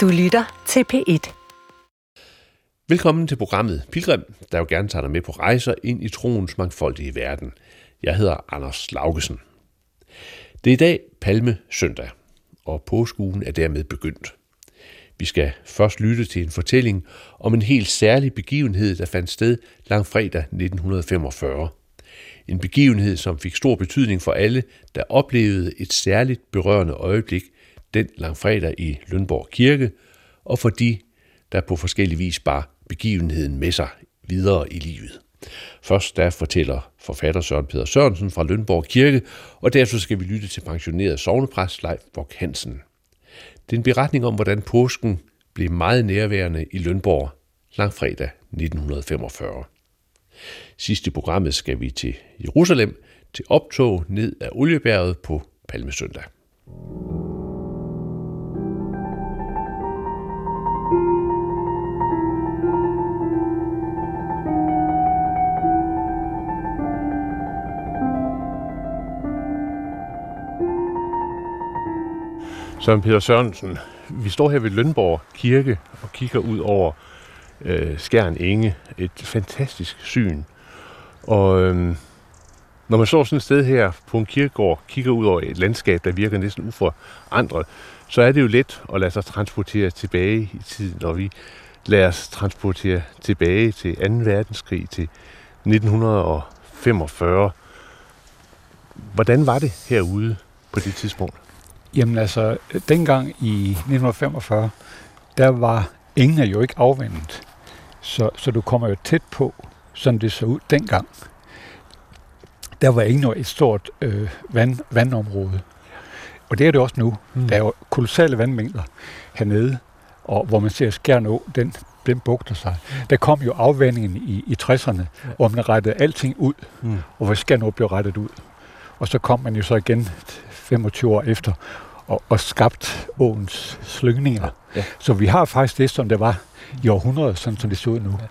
Du lytter til P1. Velkommen til programmet Pilgrim, der jo gerne tager dig med på rejser ind i troens mangfoldige verden. Jeg hedder Anders Laugesen. Det er i dag Palme søndag, og påskuen er dermed begyndt. Vi skal først lytte til en fortælling om en helt særlig begivenhed, der fandt sted langfredag 1945. En begivenhed, som fik stor betydning for alle, der oplevede et særligt berørende øjeblik den langfredag i Lønborg Kirke, og for de, der på forskellig vis bar begivenheden med sig videre i livet. Først der fortæller forfatter Søren Peter Sørensen fra Lønborg Kirke, og derefter skal vi lytte til pensioneret sovnepræst Leif Borg Hansen. Det er en beretning om, hvordan påsken blev meget nærværende i Lønborg langfredag 1945. Sidst i programmet skal vi til Jerusalem til optog ned ad Oliebjerget på Palmesøndag. Søren Peter Sørensen, vi står her ved Lønborg Kirke og kigger ud over øh, Skjern Inge. Et fantastisk syn. Og øh, når man står sådan et sted her på en kirkegård, kigger ud over et landskab, der virker næsten uforandret, så er det jo let at lade sig transportere tilbage i tiden, når vi lader os transportere tilbage til 2. verdenskrig, til 1945. Hvordan var det herude på det tidspunkt? Jamen altså, dengang i 1945, der var ingen jo ikke afvendet. Så, så du kommer jo tæt på, som det så ud dengang. Der var ingen et stort øh, vand, vandområde. Og det er det også nu. Mm. Der er jo kolossale vandmængder hernede, og hvor man ser Skjern Å, den, den bugter sig. Der kom jo afvandingen i, i 60'erne, ja. hvor man rettede alting ud, mm. og hvor Skjern Å blev rettet ud. Og så kom man jo så igen 25 år efter og, og skabt åens slyngninger. Ja. Så vi har faktisk det, som det var i århundreder, sådan som det så ud nu. Ja.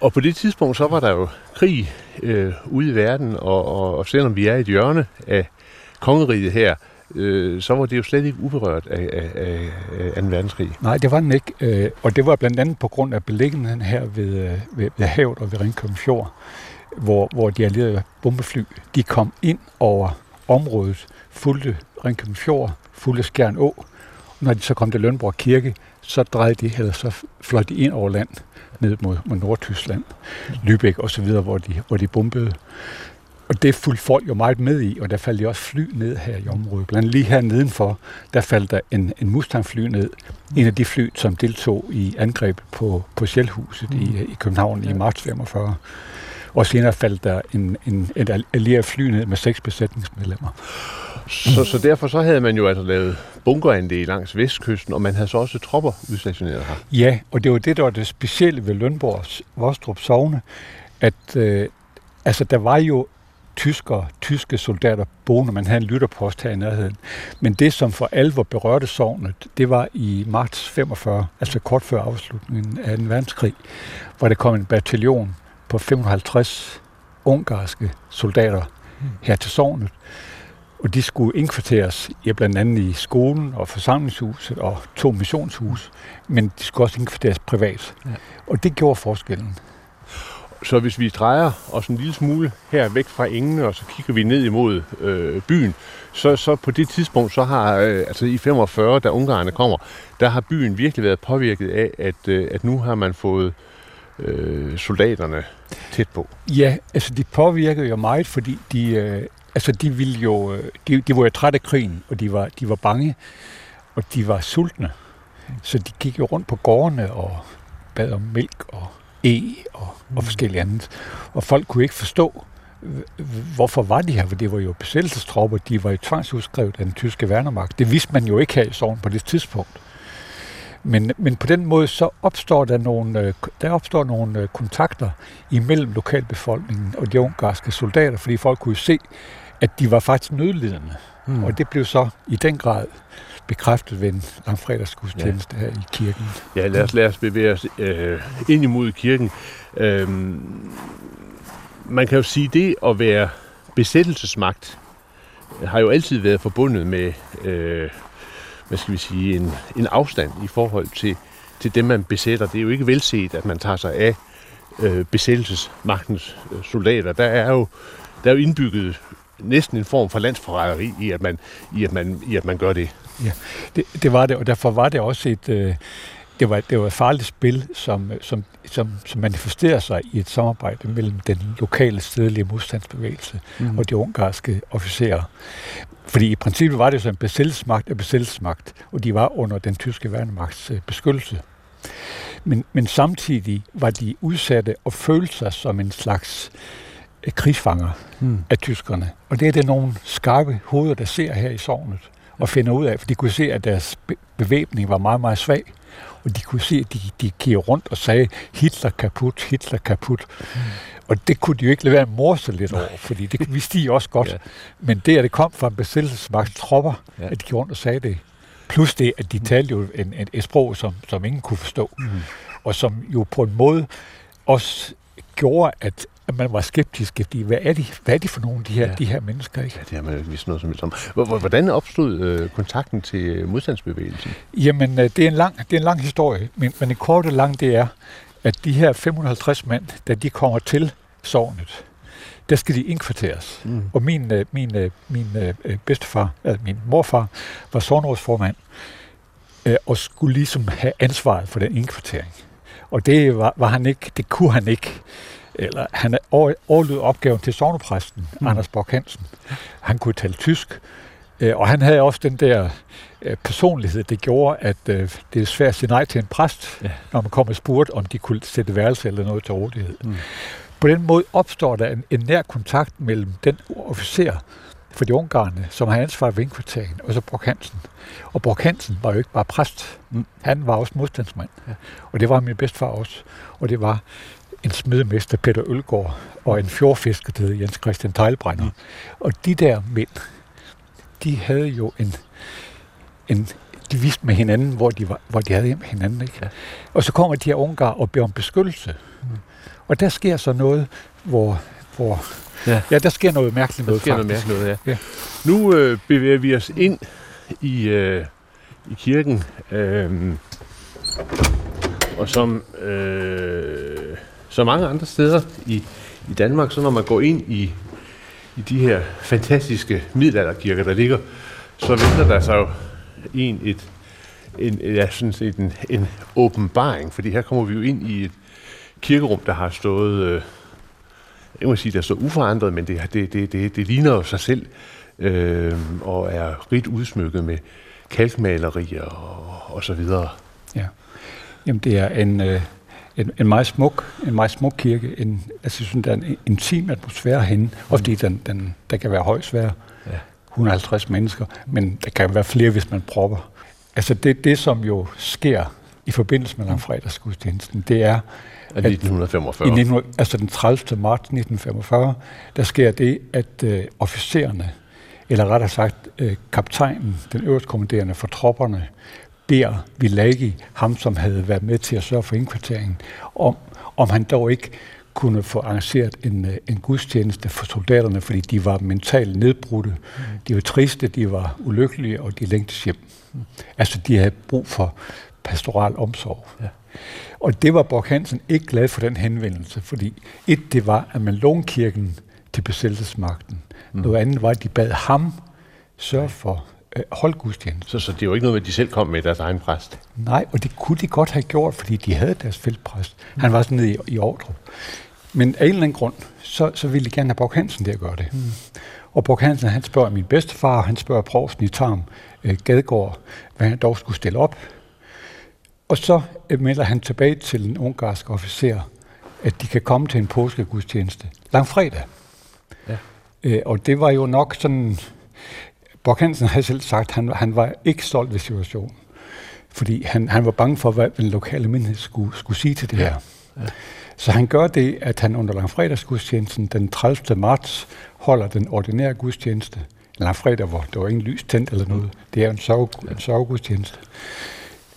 Og på det tidspunkt, så var der jo krig øh, ude i verden, og, og, og selvom vi er i et hjørne af kongeriget her, øh, så var det jo slet ikke uberørt af, af, af 2. verdenskrig. Nej, det var den ikke. Øh, og det var blandt andet på grund af beliggenheden her ved, øh, ved, ved havet og ved Ringkøben Fjord, hvor, hvor de allierede bombefly, de kom ind over området, fulgte Ringkøben Fjord, fulgte Skjern Å. Når de så kom til Lønborg Kirke, så drejede de, eller så fløj de ind over land, ned mod, mod Nordtyskland, Lübeck og så videre, hvor de, hvor de bombede. Og det fulgte folk jo meget med i, og der faldt de også fly ned her i området. Blandt lige her nedenfor, der faldt der en, en Mustang-fly ned. En af de fly, som deltog i angrebet på, på Sjælhuset mm. i, i København ja. i marts 45. Og senere faldt der en, en, en allieret fly ned med seks besætningsmedlemmer. Så, så derfor så havde man jo altså lavet bunkerandel langs vestkysten, og man havde så også tropper udstationeret her. Ja, og det var det, der var det specielle ved Lønborgs Vostrup Sovne, at øh, altså, der var jo tyskere, tyske soldater boende, man havde en lytterpost her i nærheden. Men det, som for alvor berørte sovnet, det var i marts 45, altså kort før afslutningen af den verdenskrig, hvor der kom en bataljon på 550 ungarske soldater hmm. her til sovnet. Og de skulle indkvarteres ja, blandt andet i skolen og forsamlingshuset og to missionshus, men de skulle også indkvarteres privat. Ja. Og det gjorde forskellen. Så hvis vi drejer os en lille smule her væk fra Engene, og så kigger vi ned imod øh, byen, så, så på det tidspunkt, så har, øh, altså i 45, da ungarerne kommer, der har byen virkelig været påvirket af, at, øh, at nu har man fået øh, soldaterne tæt på. Ja, altså de påvirkede jo meget, fordi de, øh, altså de ville jo, øh, de, de var jo trætte af krigen, og de var, de var bange, og de var sultne. Så de gik jo rundt på gårdene og bad om mælk og e og, mm. og forskellige andet. Og folk kunne ikke forstå, hvorfor var de her, for det var jo besættelsestropper, de var jo tvangsudskrevet af den tyske værnemagt. Det vidste man jo ikke her i Sovn på det tidspunkt. Men, men på den måde så opstår der nogle, øh, der opstår nogle øh, kontakter imellem lokalbefolkningen og de ungarske soldater, fordi folk kunne se, at de var faktisk nødlidende. Mm. Og det blev så i den grad bekræftet ved en langfredagsgudstjeneste ja. her i kirken. Ja, lad os, lad os bevæge os øh, ind imod kirken. Øhm, man kan jo sige, det at være besættelsesmagt har jo altid været forbundet med, øh, hvad skal vi sige, en, en afstand i forhold til, til dem, man besætter. Det er jo ikke velset, at man tager sig af øh, besættelsesmagtens øh, soldater. Der er jo der er jo indbygget næsten en form for landsforræderi i, at man, i, at man, i, at man gør det. Ja, det, det var det, og derfor var det også et, øh, det var, det var et farligt spil, som, som, som, som manifesterer sig i et samarbejde mellem den lokale stedlige modstandsbevægelse mm. og de ungarske officerer. Fordi i princippet var det så en besættelsesmagt af besættelsesmagt, og de var under den tyske værnemagts øh, beskyttelse. Men, men samtidig var de udsatte og følte sig som en slags øh, krigsfanger mm. af tyskerne. Og det er det nogle skarpe hoveder, der ser her i sovnet og finder ud af, for de kunne se, at deres bevæbning var meget, meget svag. Og de kunne se, at de, de gik rundt og sagde, Hitler kaput, Hitler kaput. Mm. Og det kunne de jo ikke lade være at morse lidt over, fordi det vidste de også godt. ja. Men det, at det kom fra en besættelsesmagt tropper, ja. at de gik rundt og sagde det, plus det, at de mm. talte jo en, en, et sprog, som, som ingen kunne forstå, mm. og som jo på en måde også gjorde, at, at man var skeptisk, fordi hvad er de, hvad er de for nogle de her, ja. de her mennesker? Ikke? Ja, det har man vidst noget som om. Hvordan opstod øh, kontakten til modstandsbevægelsen? Jamen, øh, det, er en lang, det er en lang historie, men, men en kort og lang det er, at de her 550 mand, da de kommer til sovnet, der skal de indkvarteres. Mm. Og min, øh, min, øh, min øh, bedstefar, altså min morfar, var sovnrådsformand, og skulle ligesom have ansvaret for den indkvartering. Og det var, var han ikke, det kunne han ikke. Eller han overlød opgaven til sovnepræsten, mm. Anders Borg Hansen. Han kunne tale tysk, og han havde også den der personlighed, det gjorde, at det er svært at sige nej til en præst, ja. når man kommer og spurgte, om de kunne sætte værelse eller noget til rådighed. Mm. På den måde opstår der en, en nær kontakt mellem den officer for de ungarne, som har ansvar for indkvarteringen, og så Brock Hansen. Og Brock Hansen var jo ikke bare præst, mm. han var også modstandsmand. Ja. Og det var min bedstefar også. Og det var en smedemester, Peter Ølgaard, og en fjordfisker, der hed Jens Christian Teilbrænder. Mm. Og de der mænd, de havde jo en, en de vidste med hinanden, hvor de, var, hvor de havde hjem hinanden. Ikke? Ja. Og så kommer de her ungar og beder om beskyttelse. Mm. Og der sker så noget, hvor, hvor ja. ja, der sker noget mærkeligt noget, der sker noget mærkeligt noget, ja. ja. Nu øh, bevæger vi os ind i, øh, i kirken, øh, og som øh, så mange andre steder i, i Danmark, så når man går ind i, i de her fantastiske middelalderkirker, der ligger, så venter der sig jo en et en, ja, sådan set en, en åbenbaring, fordi her kommer vi jo ind i et kirkerum, der har stået, øh, jeg må sige, der står uforandret, men det, det, det, det, det ligner jo sig selv, øh, og er rigt udsmykket med kalkmalerier og, og så videre. Ja, jamen det er en, øh, en, en meget smuk, en meget smuk kirke. En, altså, synes, der er en intim atmosfære henne, mm. og fordi den, den, der kan være højt svær. Ja. 150 mennesker, men der kan være flere, hvis man propper. Altså det, det som jo sker i forbindelse med langfredagsgudstjenesten, det er, 1945. I 19, altså den 30. marts 1945, der sker det, at øh, officererne, eller rettere sagt øh, kaptajnen, den øverste kommanderende for tropperne, beder Villagi, ham som havde været med til at sørge for indkvarteringen, om, om han dog ikke kunne få arrangeret en, øh, en gudstjeneste for soldaterne, fordi de var mentalt nedbrudte. Mm. De var triste, de var ulykkelige, og de længtes hjem. Altså, de havde brug for pastoral omsorg. Ja. Og det var Borg Hansen ikke glad for den henvendelse, fordi et, det var, at man lånte kirken til besættelsesmagten. Mm. Noget andet var, at de bad ham sørge for øh, holdgudstjeneste. Så, så det var ikke noget, at de selv kom med deres egen præst? Nej, og det kunne de godt have gjort, fordi de havde deres feltpræst. Mm. Han var sådan nede i, i Ordrup. Men af en eller anden grund, så, så ville de gerne have Borg Hansen til at gøre det. Mm. Og Borg Hansen, han spørger min bedstefar, han spørger provsten i Tarm, øh, Gadegård, hvad han dog skulle stille op. Og så melder han tilbage til en ungarsk officer, at de kan komme til en påskegudstjeneste langfredag. Ja. Øh, og det var jo nok sådan... Borg Hansen havde selv sagt, at han, han var ikke stolt ved situationen. Fordi han, han var bange for, hvad den lokale menighed skulle, skulle sige til det ja. her. Ja. Så han gør det, at han under langfredagsgudstjenesten den 30. marts holder den ordinære gudstjeneste. Langfredag, hvor der var ingen lys tændt eller noget. Det er en, sørg, en sørgegudstjeneste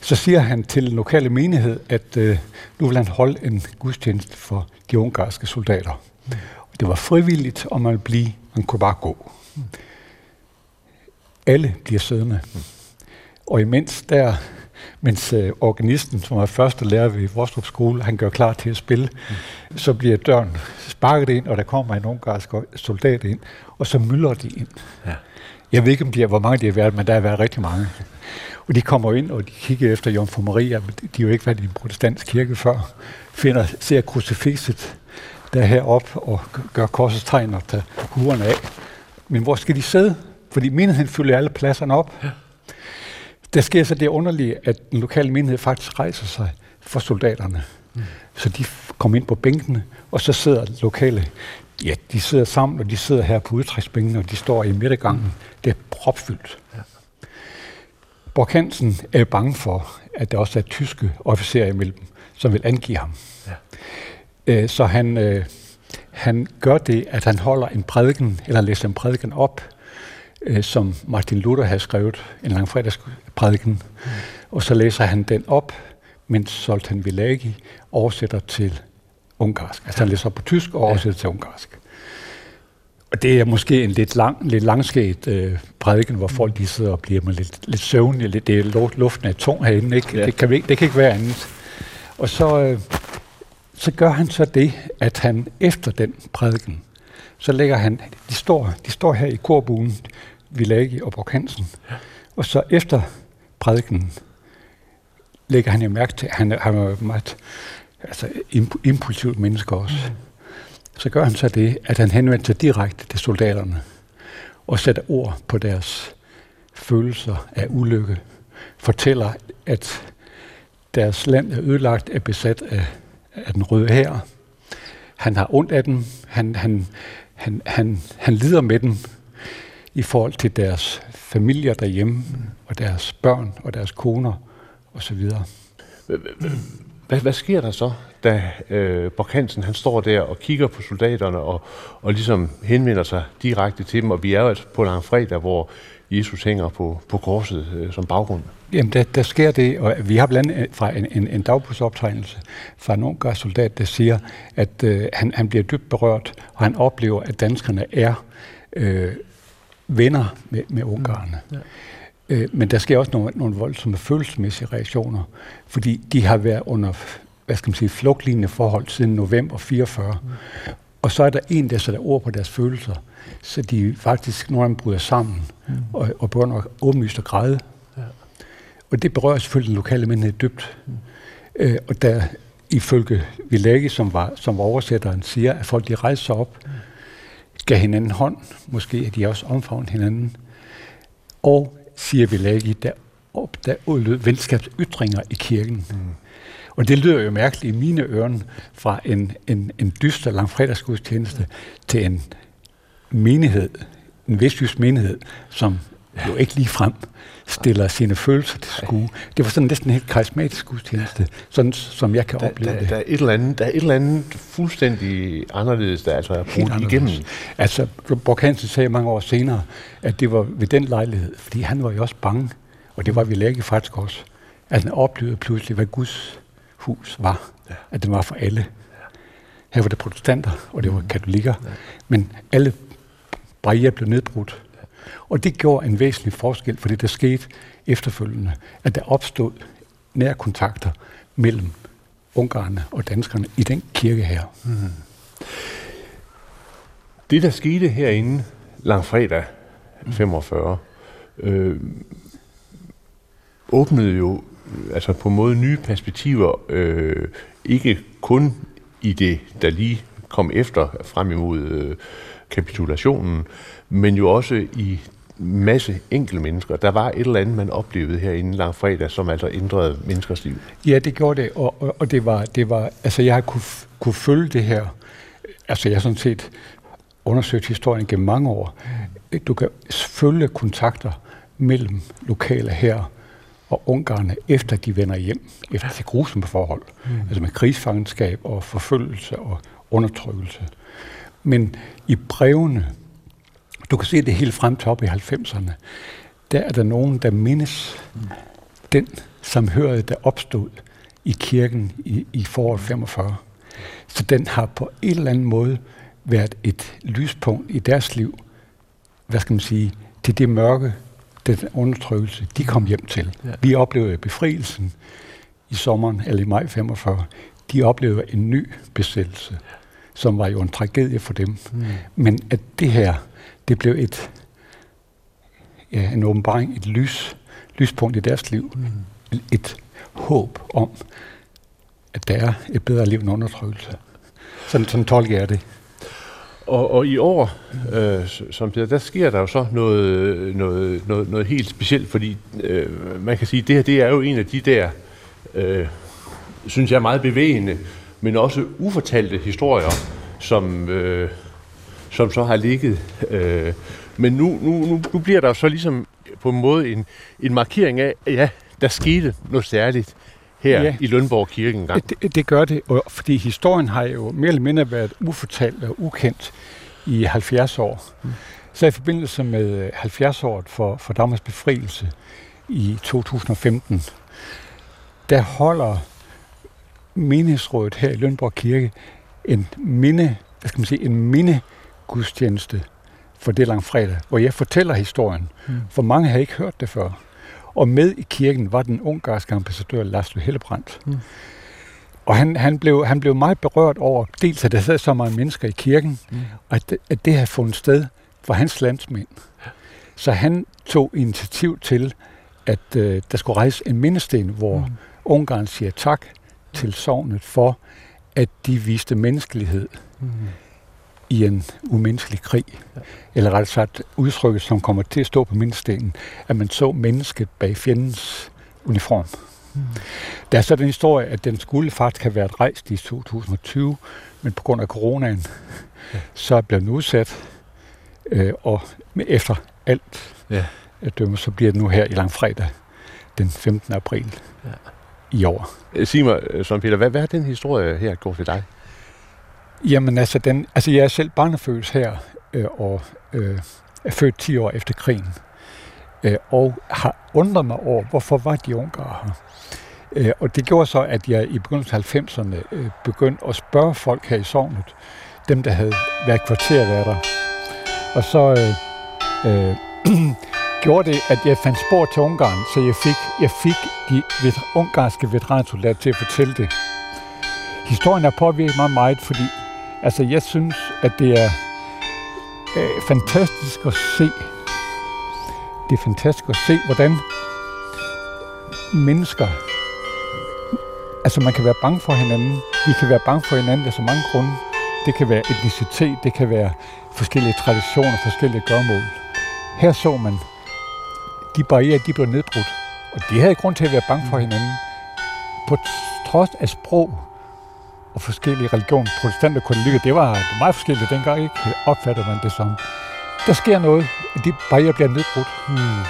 så siger han til den lokale menighed, at øh, nu vil han holde en gudstjeneste for de ungarske soldater. Mm. Det var frivilligt, og man blive, man kunne bare gå. Mm. Alle bliver siddende. Mm. Og imens der, mens øh, organisten, som er første lærer ved Vostrup skole, han gør klar til at spille, mm. så bliver døren sparket ind, og der kommer en ungarsk soldat ind, og så mylder de ind. Ja. Jeg ved ikke, om de er, hvor mange de har været, men der har været rigtig mange. Og de kommer ind, og de kigger efter Jomfru Maria, men de har jo ikke været i en protestantisk kirke før, finder, ser krucifixet der herop og gør korsets tegn og tager hurerne af. Men hvor skal de sidde? Fordi menigheden fylder alle pladserne op. Ja. Der sker så det underlige, at den lokale menighed faktisk rejser sig for soldaterne. Mm. Så de kommer ind på bænkene, og så sidder lokale, ja, de sidder sammen, og de sidder her på udtræksbænkene, og de står i midtergangen. Mm. Det er propfyldt. Ja. Borg Hansen er bange for, at der også er tyske officerer imellem, som vil angive ham. Ja. Øh, så han, øh, han gør det, at han holder en prædiken, eller læser en prædiken op, øh, som Martin Luther har skrevet, en langfredagsprædiken, mm. og så læser han den op, mens Soltan Vilagi oversætter til ungarsk. Altså han læser op på tysk og oversætter ja. til ungarsk. Og det er måske en lidt, lang, lidt langskæt øh, prædiken, hvor folk de sidder og bliver med lidt, lidt søvnige. Lidt, det er luften er tung herinde, ikke? Ja. Det, kan, det kan ikke være andet. Og så, øh, så gør han så det, at han efter den prædiken, så lægger han, de står, de står her i korbuen, Villagi og Borg Hansen, ja. og så efter prædiken lægger han jo mærke til, at han, han er meget altså, impulsivt menneske også. Mm. Så gør han så det, at han henvender sig direkte til soldaterne og sætter ord på deres følelser af ulykke. Fortæller, at deres land er ødelagt, er besat af, af den røde her. Han har ondt af dem. Han, han, han, han, han lider med dem i forhold til deres familier derhjemme, og deres børn og deres koner osv. Hvad, hvad sker der så, da øh, Borg Hansen, han står der og kigger på soldaterne og, og ligesom henvender sig direkte til dem, og vi er jo på langfredag, hvor Jesus hænger på, på korset øh, som baggrund. Jamen, der, der sker det, og vi har blandt andet fra en, en, en dagbogsoptegnelse fra en ung soldat, der siger, at øh, han, han bliver dybt berørt, og han oplever, at danskerne er øh, venner med, med ungarerne. Mm. Ja. Øh, men der sker også nogle, nogle voldsomme følelsesmæssige reaktioner, fordi de har været under hvad skal man sige, flugtlignende forhold siden november 44. Mm. Og så er der en, der sætter ord på deres følelser, så de faktisk, af dem bryder sammen mm. og, og begynder åbenlyst at græde. Ja. Og det berører selvfølgelig den lokale menighed dybt. Mm. Øh, og der ifølge Village, som var, som var oversætteren, siger, at folk de rejser sig op, mm. Gav hinanden hånd, måske at de også omfavnet hinanden, og siger Village, der, op, der udlød venskabsytringer i kirken. Mm. Og det lyder jo mærkeligt i mine ører fra en, en, en dyster langfredagsgudstjeneste til en menighed, en vestjysk menighed, som jo ikke lige frem stiller sine følelser til skue. Det var sådan næsten en helt karismatisk gudstjeneste, sådan som jeg kan der, opleve der, det. Der er, et eller andet, der er et eller andet fuldstændig anderledes, der altså er brugt igennem. Altså, Borg Hansen sagde mange år senere, at det var ved den lejlighed, fordi han var jo også bange, og det var vi læge faktisk også, at han oplevede pludselig, hvad Guds hus var. Ja. At den var for alle. Her var det protestanter, og det var mm. katolikker. Ja. Men alle barriere blev nedbrudt. Og det gjorde en væsentlig forskel for det, der skete efterfølgende, at der opstod nære kontakter mellem ungarerne og danskerne i den kirke her. Mm. Det, der skete herinde langfredag 45, øh, åbnede jo altså på en måde nye perspektiver, øh, ikke kun i det, der lige kom efter frem imod øh, kapitulationen, men jo også i masse enkelte mennesker. Der var et eller andet, man oplevede herinde lang fredag, som altså ændrede menneskers liv. Ja, det gjorde det, og, og, og det, var, det var, altså jeg har kunne, kunne følge det her, altså jeg har sådan set undersøgt historien gennem mange år. Du kan følge kontakter mellem lokale her og ungarerne, efter de vender hjem, efter de grusomme forhold, mm. altså med krigsfangenskab og forfølgelse og undertrykkelse. Men i brevene, du kan se det helt frem til op i 90'erne, der er der nogen, der mindes mm. den samhørighed, der opstod i kirken i, i foråret 45. Så den har på en eller anden måde været et lyspunkt i deres liv, hvad skal man sige, til det mørke, den undertrykkelse, de kom hjem til. Ja. Vi oplevede befrielsen i sommeren, eller i maj 45. De oplevede en ny besættelse, som var jo en tragedie for dem. Mm. Men at det her, det blev et, ja, en åbenbaring, et lys, lyspunkt i deres liv. Mm. Et håb om, at der er et bedre liv end undertrykkelse. Sådan, sådan tolker jeg det. Og, og i år, øh, som det, der sker der jo så noget, noget, noget, noget helt specielt, fordi øh, man kan sige, at det her det er jo en af de der, øh, synes jeg, meget bevægende, men også ufortalte historier, som, øh, som så har ligget. Øh, men nu, nu, nu, nu bliver der så ligesom på en måde en, en markering af, at ja, der skete noget særligt her ja. i Lønborg Kirke engang. Det, det gør det, og fordi historien har jo mere eller mindre været ufortalt og ukendt i 70 år. Mm. Så i forbindelse med 70-året for, for Danmarks befrielse i 2015, der holder menighedsrådet her i Lønborg Kirke en minde, hvad skal man sige, en minde gudstjeneste for det langfredag, hvor jeg fortæller historien, mm. for mange har ikke hørt det før. Og med i kirken var den ungarske ambassadør Laszlo Hellebrandt. Mm. Og han, han, blev, han blev meget berørt over, dels at der sad så mange mennesker i kirken, mm. og at, at det havde fundet sted for hans landsmænd. Så han tog initiativ til, at øh, der skulle rejse en mindesten, hvor mm. Ungarn siger tak til sovnet for, at de viste menneskelighed mm. I en umenneskelig krig. Ja. Eller rettere sagt udtrykket, som kommer til at stå på mindestenen, at man så mennesket bag fjendens uniform. Mm. Der er så den historie, at den skulle faktisk have været rejst i 2020, men på grund af coronaen, ja. så blev den udsat, øh, og efter alt ja. at dømme, så bliver det nu her i langfredag, den 15. april ja. i år. Øh, sig mig, øh, Søren Peter, hvad, hvad er den historie her går for dig? Jamen altså, den, altså jeg er selv barnefødt her, øh, og øh, er født 10 år efter krigen, øh, og har undret mig over, hvorfor var de ungere her? Øh, og det gjorde så, at jeg i begyndelsen af 90'erne øh, begyndte at spørge folk her i sovnet, dem der havde været kvarteret der. Og så øh, øh, gjorde det, at jeg fandt spor til Ungarn, så jeg fik, jeg fik de vet, ungarske veteransoldater til at fortælle det. Historien har påvirket mig meget, fordi altså, jeg synes, at det er øh, fantastisk at se, det er fantastisk at se, hvordan mennesker Altså, man kan være bange for hinanden. Vi kan være bange for hinanden af så mange grunde. Det kan være etnicitet, det kan være forskellige traditioner, forskellige gørmål. Her så man, de barriere, de blev nedbrudt. Og de havde grund til at være bange for hinanden. På trods af sprog og forskellige religioner, protestanter og katolikker, det var meget forskelligt dengang, ikke? Opfatter man det som. Der sker noget, de barriere bliver nedbrudt. Hmm.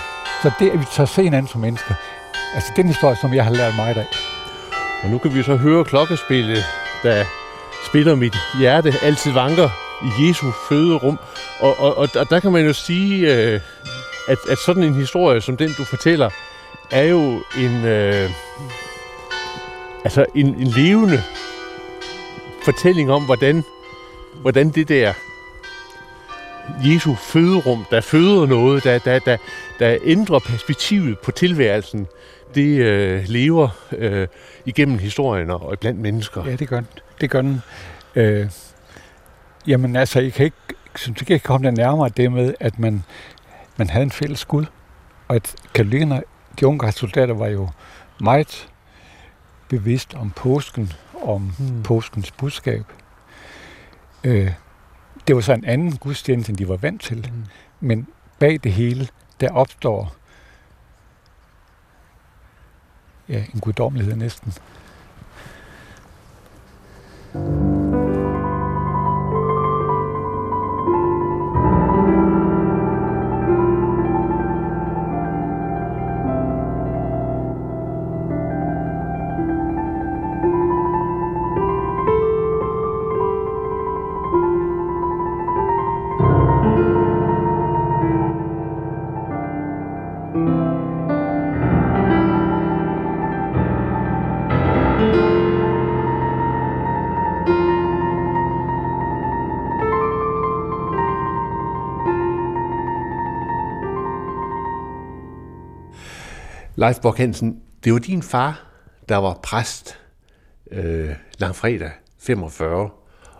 Så det, at vi tager se hinanden som mennesker, altså den historie, som jeg har lært mig i dag. Og nu kan vi så høre klokkespillet, der spiller mit hjerte altid vanker i Jesu føderum. Og, og, og, og der kan man jo sige, øh, at, at sådan en historie som den, du fortæller, er jo en, øh, altså en, en levende fortælling om, hvordan, hvordan det der Jesu føderum, der føder noget, der, der, der, der ændrer perspektivet på tilværelsen, det øh, lever øh, igennem historien og blandt mennesker. Ja, det gør den. Det gør den. Øh, jamen altså, jeg kan ikke, synes ikke, jeg kan komme der nærmere det med, at man, man havde en fælles Gud, og at katolikkerne, de unge soldater, var jo meget bevidst om påsken, om hmm. påskens budskab. Øh, det var så en anden gudstjeneste, end de var vant til. Hmm. Men bag det hele, der opstår ja, en guddommelighed næsten. Leif Borg Hansen, det var din far, der var præst øh, langfredag 45,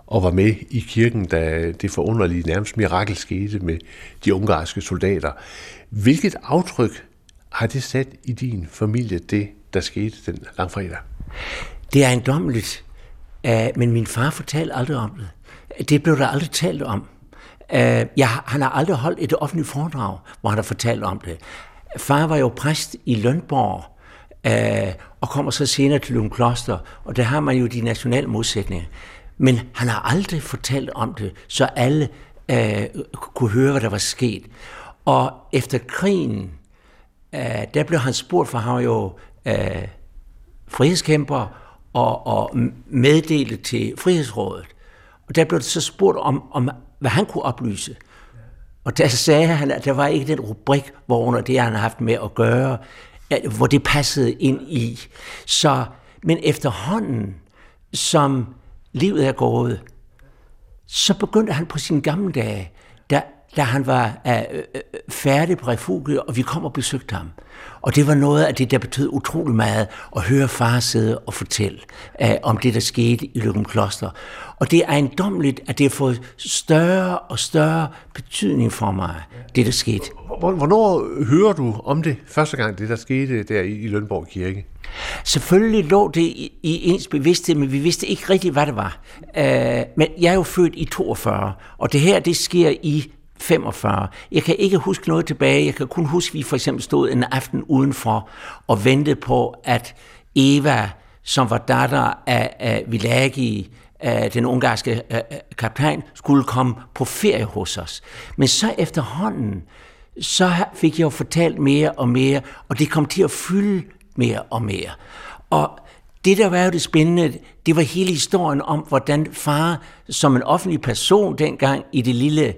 og var med i kirken, da det forunderlige nærmest mirakel skete med de ungarske soldater. Hvilket aftryk har det sat i din familie, det der skete den langfredag? Det er endommeligt, øh, men min far fortalte aldrig om det. Det blev der aldrig talt om. Øh, jeg, han har aldrig holdt et offentligt foredrag, hvor han har fortalt om det. Far var jo præst i Lønborg, øh, og kommer så senere til Lund Kloster, og der har man jo de nationale modsætninger. Men han har aldrig fortalt om det, så alle øh, kunne høre, hvad der var sket. Og efter krigen, øh, der blev han spurgt, for han var jo øh, frihedskæmper og, og meddele til Frihedsrådet. Og der blev det så spurgt om, om hvad han kunne oplyse. Og der sagde han, at der var ikke den rubrik, hvorunder det, han har haft med at gøre, hvor det passede ind i. Så, men efterhånden, som livet er gået, så begyndte han på sine gamle dage, da, han var uh, færdig på refugiet, og vi kom og besøgte ham. Og det var noget af det, der betød utrolig meget at høre far sidde og fortælle uh, om det, der skete i Lykken Kloster. Og det er ejendommeligt, at det har fået større og større betydning for mig, det der skete. Hvornår hører du om det første gang, det der skete der i Lønborg Kirke? Selvfølgelig lå det i, i ens bevidsthed, men vi vidste ikke rigtigt, hvad det var. Uh, men jeg er jo født i 42, og det her, det sker i 45. Jeg kan ikke huske noget tilbage. Jeg kan kun huske, at vi for eksempel stod en aften udenfor og ventede på, at Eva, som var datter af, af Vilagi, af den ungarske uh, kaptajn, skulle komme på ferie hos os. Men så efterhånden, så fik jeg jo fortalt mere og mere, og det kom til at fylde mere og mere. Og det, der var jo det spændende, det var hele historien om, hvordan far som en offentlig person dengang i det lille øh,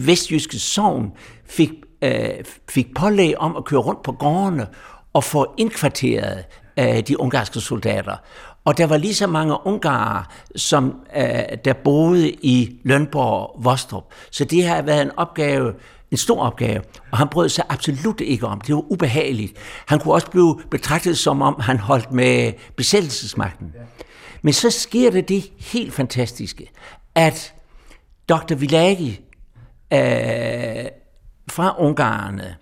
vestjyske sovn fik, øh, fik pålæg om at køre rundt på gårdene og få indkvarteret øh, de ungarske soldater. Og der var lige så mange ungarer, som øh, der boede i Lønborg og Vostrup. Så det har været en opgave, en stor opgave, og han brød sig absolut ikke om. Det var ubehageligt. Han kunne også blive betragtet som om, han holdt med besættelsesmagten. Men så sker det det helt fantastiske, at Dr. Vilagi øh, fra Ungarne,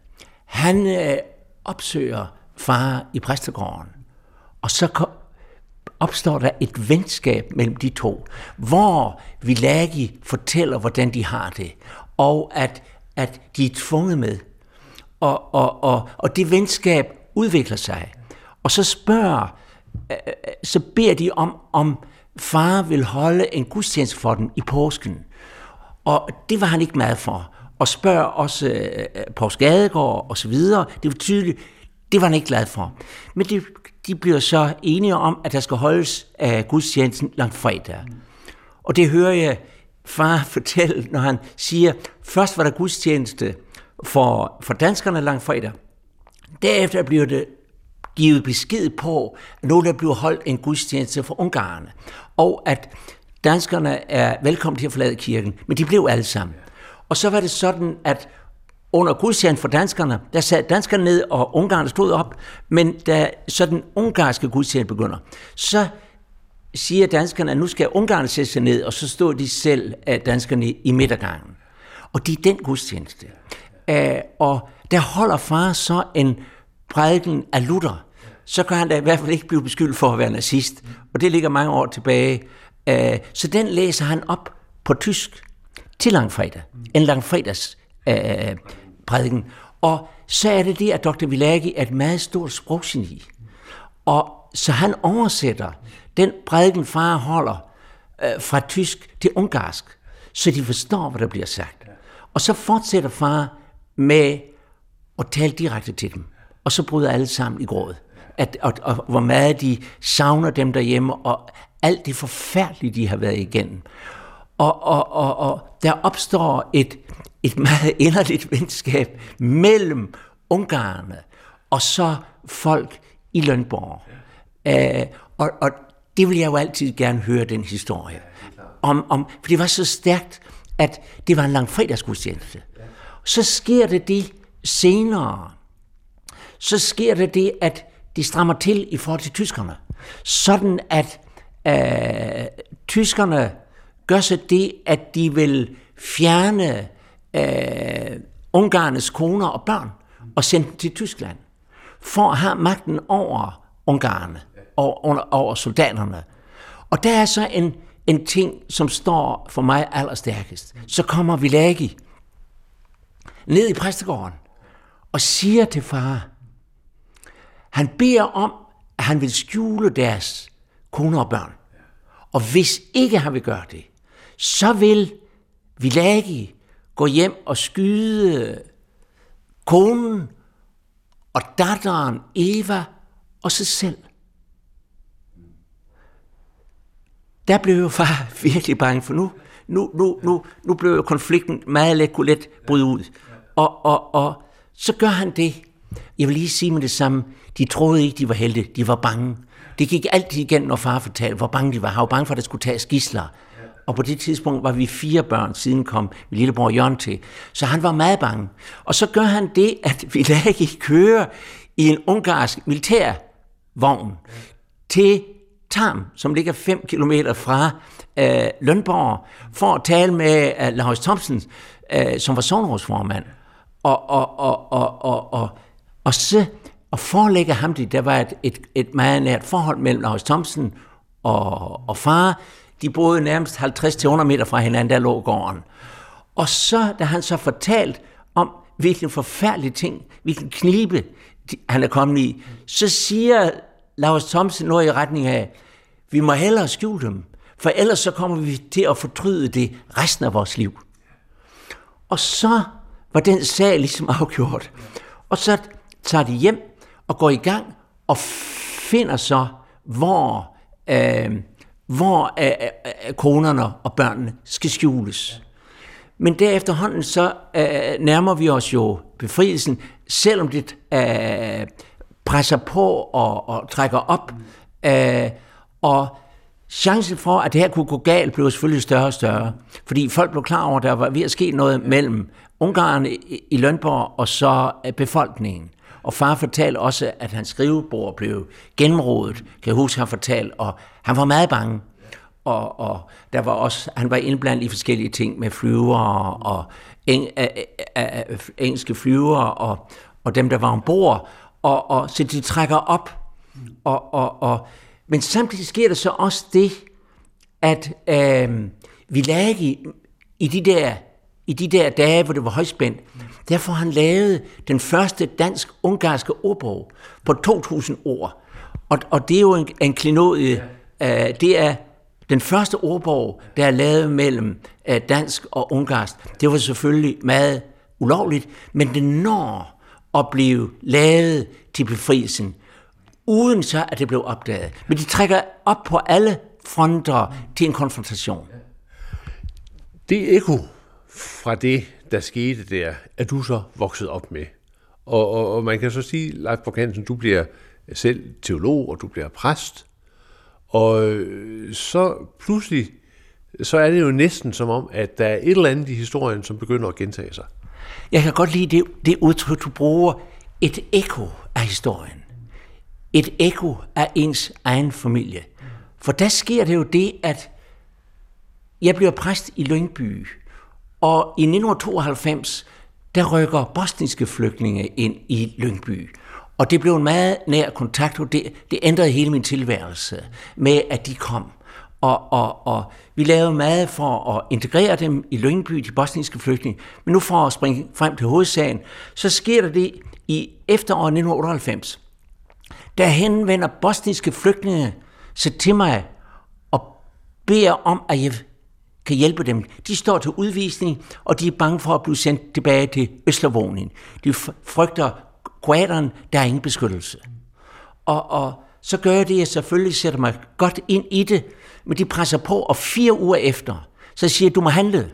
han øh, opsøger far i præstegården, og så opstår der et venskab mellem de to, hvor Vilagi fortæller, hvordan de har det, og at, at de er tvunget med. Og, og, og, og det venskab udvikler sig. Og så spørger, øh, øh så beder de om, om far vil holde en gudstjeneste for dem i påsken. Og det var han ikke meget for. Og spørger også øh, øh på Skadegaard og så videre. Det var tydeligt, det var han ikke glad for. Men de, de bliver så enige om, at der skal holdes øh, gudstjenesten langt fredag. Og det hører jeg far fortælle, når han siger, først var der gudstjeneste for, for danskerne langt fredag. Derefter bliver det givet besked på, at nu der bliver holdt en gudstjeneste for ungarerne. Og at danskerne er velkommen til at forlade kirken, men de blev alle sammen. Og så var det sådan, at under gudstjenesten for danskerne, der sad danskerne ned, og ungarerne stod op, men da så den ungarske gudstjeneste begynder, så siger danskerne, at nu skal ungarerne sætte sig ned, og så stod de selv, af danskerne, i midtergangen. Og det er den gudstjeneste. Øh, og der holder far så en prædiken af Luther, så kan han da i hvert fald ikke blive beskyldt for at være nazist. Og det ligger mange år tilbage. Øh, så den læser han op på tysk til langfredag. En langfredags øh, prædiken. Og så er det det, at Dr. Villagi er et meget stort sproggeni. Og så han oversætter den prædiken, far holder øh, fra tysk til ungarsk, så de forstår, hvad der bliver sagt. Og så fortsætter far med at tale direkte til dem. Og så bryder alle sammen i gråd. At, og, og, hvor meget de savner dem derhjemme, og alt det forfærdelige, de har været igennem. Og, og, og, og der opstår et, et meget inderligt venskab mellem ungarerne og så folk i Lønborg. Ja. Uh, og, og det vil jeg jo altid gerne høre, den historie. Om, om, for det var så stærkt, at det var en lang fredagsgudstjeneste. Så sker det det senere, så sker der det, at de strammer til i forhold til tyskerne. Sådan at øh, tyskerne gør så det, at de vil fjerne øh, ungarnes koner og børn og sende dem til Tyskland for at have magten over Ungarne og over, over soldaterne. Og der er så en, en ting, som står for mig allerstærkest. Så kommer Vilagi ned i præstegården og siger til far, han beder om, at han vil skjule deres koner og børn. Og hvis ikke han vil gøre det, så vil Vilagi gå hjem og skyde konen og datteren Eva og sig selv. Der blev jo far virkelig bange, for nu, nu, nu, nu, nu blev jo konflikten meget let, kunne let bryde ud. Og, og, og så gør han det. Jeg vil lige sige med det samme. De troede ikke, de var heldige. De var bange. Det gik altid igen, når far fortalte, hvor bange de var. Han var bange for, at der skulle tages gisler. Og på det tidspunkt var vi fire børn, siden kom min lillebror Jørgen til. Så han var meget bange. Og så gør han det, at vi ikke køre i en ungarsk militærvogn til Tam, som ligger 5 km fra øh, Lønborg, for at tale med øh, Lars Thomsen, øh, som var sovnrådsformand. Og, og, og, og, og, og, og så og forelægger ham det, der var et, et, et meget nært forhold mellem Lars Thomsen og, og far, de boede nærmest 50-100 meter fra hinanden, der lå gården. Og så, da han så fortalt om, hvilken forfærdelig ting, hvilken knibe han er kommet i, så siger Lars Thomsen noget i retning af, vi må hellere skjule dem, for ellers så kommer vi til at fortryde det resten af vores liv. Og så var den sag ligesom afgjort. Og så tager de hjem og går i gang og finder så, hvor øh, hvor øh, øh, øh, konerne og børnene skal skjules. Men derefterhånden så øh, nærmer vi os jo befrielsen, selvom det øh, presser på og, og trækker op. Øh, og chancen for, at det her kunne gå galt, blev selvfølgelig større og større. Fordi folk blev klar over, at der var ved at ske noget mellem Ungarn i, i Lønborg og så øh, befolkningen. Og far fortalte også, at hans skrivebord blev gennemrodet, Kan jeg huske, han fortalte, og han var meget bange. Og, og der var også, han var indblandet i forskellige ting med flyvere og eng, eng, engelske flyvere og, og dem, der var ombord. Og, og, så de trækker op. Og, og, og, men samtidig sker der så også det, at øh, vi lagde i de der i de der dage, hvor det var højspændt, derfor han lavet den første dansk-ungarske ordbog på 2.000 ord. Og, og det er jo en, en klinodie. Ja. Uh, det er den første ordbog, der er lavet mellem uh, dansk og ungarsk. Det var selvfølgelig meget ulovligt, men det når at blive lavet til befrielsen, uden så at det blev opdaget. Men de trækker op på alle fronter til en konfrontation. Det ekko fra det, der skete der, er du så vokset op med. Og, og, og man kan så sige, Leif Borg du bliver selv teolog, og du bliver præst. Og øh, så pludselig, så er det jo næsten som om, at der er et eller andet i historien, som begynder at gentage sig. Jeg kan godt lide det, det udtryk, du bruger. Et ekko af historien. Et ekko af ens egen familie. For der sker det jo det, at jeg bliver præst i Lyngby, og i 1992, der rykker bosniske flygtninge ind i Lyngby. Og det blev en meget nær kontakt, og det, det ændrede hele min tilværelse med, at de kom. Og, og, og vi lavede meget for at integrere dem i Lyngby, de bosniske flygtninge. Men nu for at springe frem til hovedsagen, så sker der det i efteråret 1998. Der henvender bosniske flygtninge sig til mig og beder om, at jeg kan hjælpe dem. De står til udvisning, og de er bange for at blive sendt tilbage til Østlavonien. De frygter kroaterne, der er ingen beskyttelse. Og, og så gør jeg det, at jeg selvfølgelig sætter mig godt ind i det, men de presser på, og fire uger efter, så siger jeg, du må handle.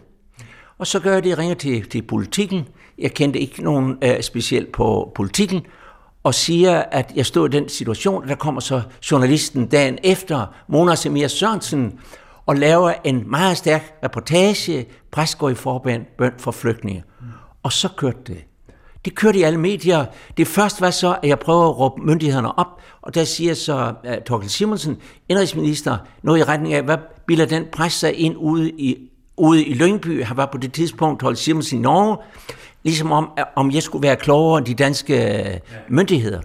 Og så gør jeg det, jeg ringer til, til politikken. Jeg kendte ikke nogen uh, specielt på politikken, og siger, at jeg stod i den situation, der kommer så journalisten dagen efter, Mona Semir Sørensen, og laver en meget stærk reportage, præst går i forbøn for flygtninge. Og så kørte det. Det kørte i alle medier. Det første var så, at jeg prøver at råbe myndighederne op, og der siger så uh, Torkel Simonsen, indrigsminister, noget i retning af, hvad bilder den pres sig ind ude i, ude i Lyngby? Han var på det tidspunkt Torkel Simonsen i Norge, ligesom om, om jeg skulle være klogere end de danske øh, myndigheder.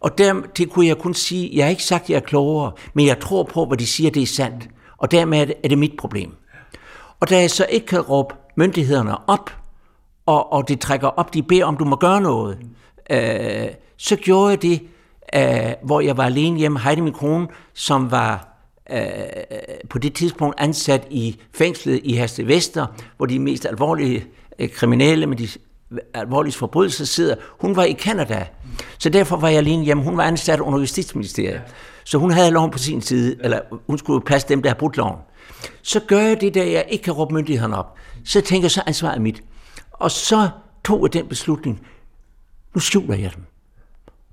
Og der, det kunne jeg kun sige, jeg har ikke sagt, at jeg er klogere, men jeg tror på, hvad de siger, det er sandt. Og dermed er det, er det mit problem. Og da jeg så ikke kan råbe myndighederne op, og, og det trækker op, de beder om, du må gøre noget, øh, så gjorde jeg det, øh, hvor jeg var alene hjemme. Heidi, min kone, som var øh, på det tidspunkt ansat i fængslet i Herste Vester, hvor de mest alvorlige øh, kriminelle med de alvorlige forbrydelser sidder. Hun var i Kanada, så derfor var jeg alene hjemme. Hun var ansat under Justitsministeriet, så hun havde loven på sin side, eller hun skulle passe dem, der har brudt loven. Så gør jeg det, der jeg ikke kan råbe myndighederne op. Så tænker jeg, så ansvaret mit. Og så tog jeg den beslutning. Nu skjuler jeg dem.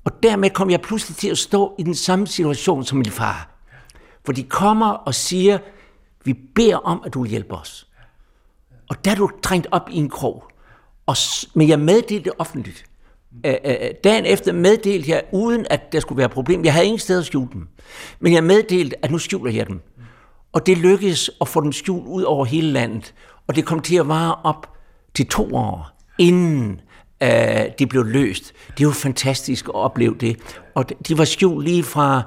Og dermed kom jeg pludselig til at stå i den samme situation som min far. For de kommer og siger, vi beder om, at du hjælper os. Og der er du trængt op i en krog. Og, men jeg meddelte det offentligt. Øh, øh, dagen efter meddelte jeg, uden at der skulle være problem. Jeg havde ingen sted at skjule dem. Men jeg meddelte, at nu skjuler jeg dem. Og det lykkedes at få dem skjult ud over hele landet. Og det kom til at vare op til to år, inden uh, det blev løst. Det var fantastisk at opleve det. Og de var skjult lige fra,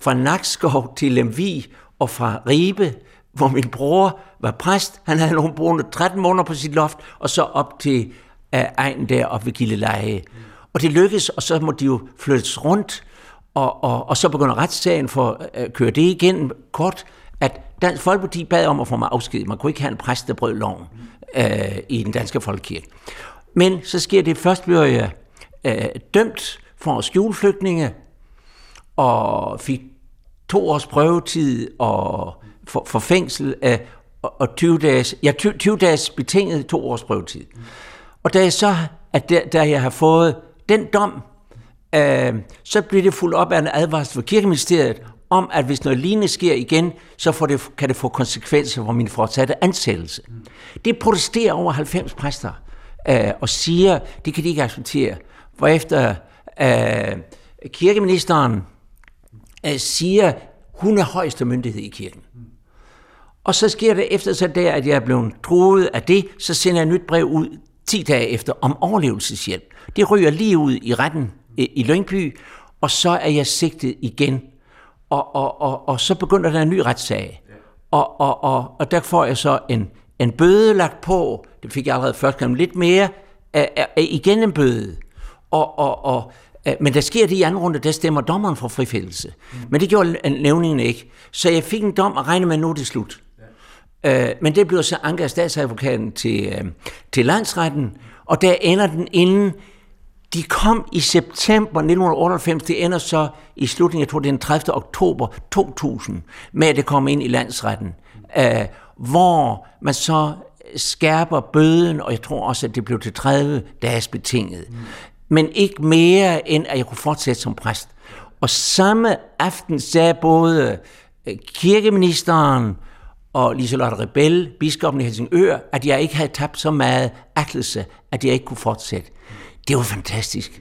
fra Nakskov til Lemvi og fra Ribe, hvor min bror var præst. Han havde nogle boende 13 måneder på sit loft, og så op til uh, egen der op ved Gilleleje. Og det lykkedes, og så må de jo flyttes rundt, og, og, og så begynder retssagen for øh, at køre det igen kort, at Dansk Folkeparti bad om at få mig afskedet. Man kunne ikke have en præst, der brød loven øh, i den danske folkekirke. Men så sker det, først bliver jeg øh, dømt for at skjule flygtninge, og fik to års prøvetid og for, for fængsel af, og, og 20 dages, ja, 20, 20 dages betinget to års prøvetid. Og da jeg så, at der, da jeg har fået den dom, øh, så bliver det fuldt op af en advarsel fra kirkeministeriet om, at hvis noget lignende sker igen, så får det, kan det få konsekvenser for min fortsatte ansættelse. Det protesterer over 90 præster øh, og siger, det kan de ikke acceptere. Hvorefter øh, kirkeministeren øh, siger, hun er højeste myndighed i kirken. Og så sker det efter så der, at jeg er blevet truet af det, så sender jeg et nyt brev ud 10 dage efter om overlevelseshjælp. Det ryger lige ud i retten i Lyngby, og så er jeg sigtet igen og, og, og, og så begynder der en ny retssag. Og, og, og, og der får jeg så en, en bøde lagt på, det fik jeg allerede først gang lidt mere, af, af, af, igen en bøde. Og, og, og, men der sker det i anden runde, der stemmer dommeren for frifældelse. Mm. Men det gjorde nævningen ikke. Så jeg fik en dom og regnede med, at nu er det slut. Øh, men det blev så anket af statsadvokaten til, øh, til landsretten, og der ender den inden de kom i september 1998, det ender så i slutningen, jeg tror det er den 30. oktober 2000, med at det kom ind i landsretten, øh, hvor man så skærper bøden, og jeg tror også, at det blev til 30 dages betinget. Mm. Men ikke mere, end at jeg kunne fortsætte som præst. Og samme aften sagde både øh, kirkeministeren og Liselotte Rebel, biskoppen i Helsingør, at jeg ikke havde tabt så meget atlelse, at jeg ikke kunne fortsætte. Det var fantastisk.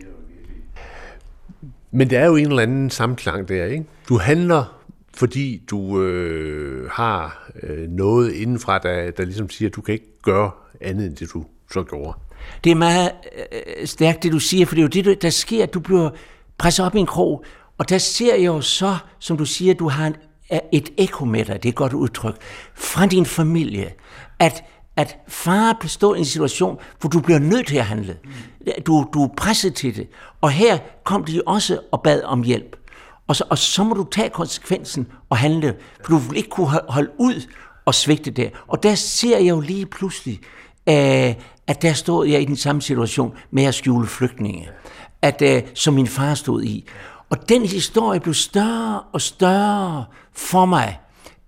Men det er jo en eller anden samklang der, ikke? Du handler, fordi du øh, har øh, noget indenfra, der, der ligesom siger, at du kan ikke gøre andet, end det du så gjorde. Det er meget øh, stærkt, det du siger, for det er jo det, der sker, at du bliver presset op i en krog, og der ser jeg jo så, som du siger, du har en, et ekko med dig, det er et godt udtryk, fra din familie, at at far består i en situation, hvor du bliver nødt til at handle. Du, du er presset til det. Og her kom de også og bad om hjælp. Og så, og så må du tage konsekvensen og handle, for du vil ikke kunne holde ud og svigte der. Og der ser jeg jo lige pludselig, øh, at der stod jeg i den samme situation med at skjule flygtninge, at, øh, som min far stod i. Og den historie blev større og større for mig,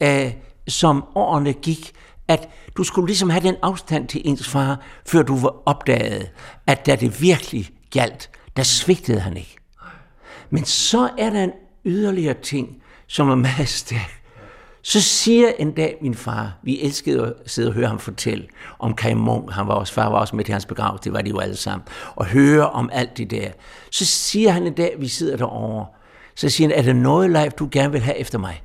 øh, som årene gik, at du skulle ligesom have den afstand til ens far, før du var opdaget, at da det virkelig galt, der svigtede han ikke. Men så er der en yderligere ting, som er meget stærk, Så siger en dag min far, vi elskede at sidde og høre ham fortælle om Kai Munk, han var også, far var også med til hans begravelse, det var de jo alle sammen, og høre om alt det der. Så siger han en dag, vi sidder derovre, så siger han, er der noget Leif, du gerne vil have efter mig?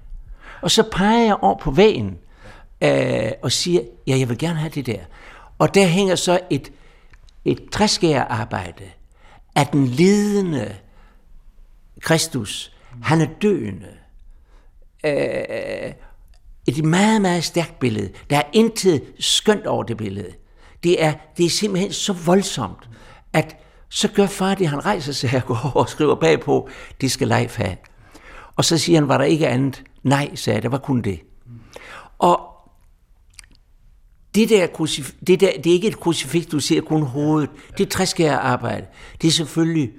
Og så peger jeg over på væggen øh, og siger, ja, jeg vil gerne have det der. Og der hænger så et, et træskærarbejde af den lidende Kristus. Han er døende. Øh, et meget, meget stærkt billede. Der er intet skønt over det billede. Det er, det er simpelthen så voldsomt, at så gør far det, han rejser sig og går og skriver bagpå, det skal Leif have. Og så siger han, var der ikke andet? Nej, sagde jeg, der var kun det. Og det der, krucif- det der, det er ikke et krucifiks, du ser kun hovedet. Det er træskære arbejde. Det er selvfølgelig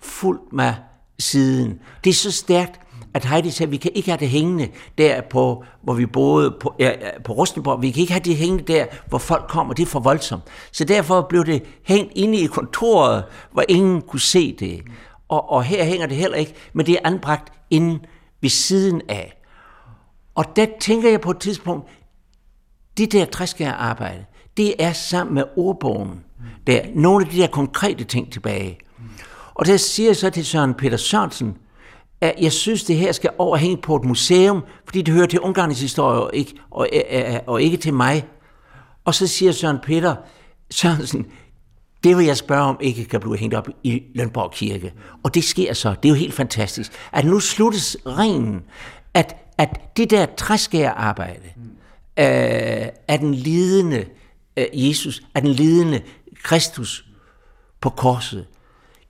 fuldt med siden. Det er så stærkt, at Heidi sagde, at vi kan ikke have det hængende der på, hvor vi boede på, ja, på Rustenborg. Vi kan ikke have det hængende der, hvor folk kommer. Det er for voldsomt. Så derfor blev det hængt inde i kontoret, hvor ingen kunne se det. Og, og her hænger det heller ikke, men det er anbragt inde ved siden af. Og der tænker jeg på et tidspunkt, det der træskær arbejde, det er sammen med ordbogen, der nogle af de der konkrete ting tilbage. Og der siger jeg så til Søren Peter Sørensen, at jeg synes, det her skal overhænge på et museum, fordi det hører til Ungarns historie og ikke, og, og, og ikke til mig. Og så siger Søren Peter Sørensen, det vil jeg spørge om ikke kan blive hængt op i Lønborg Kirke. Og det sker så. Det er jo helt fantastisk. At nu sluttes ringen, at, at det der træskærarbejde, øh, af den lidende øh, Jesus, af den lidende Kristus på korset,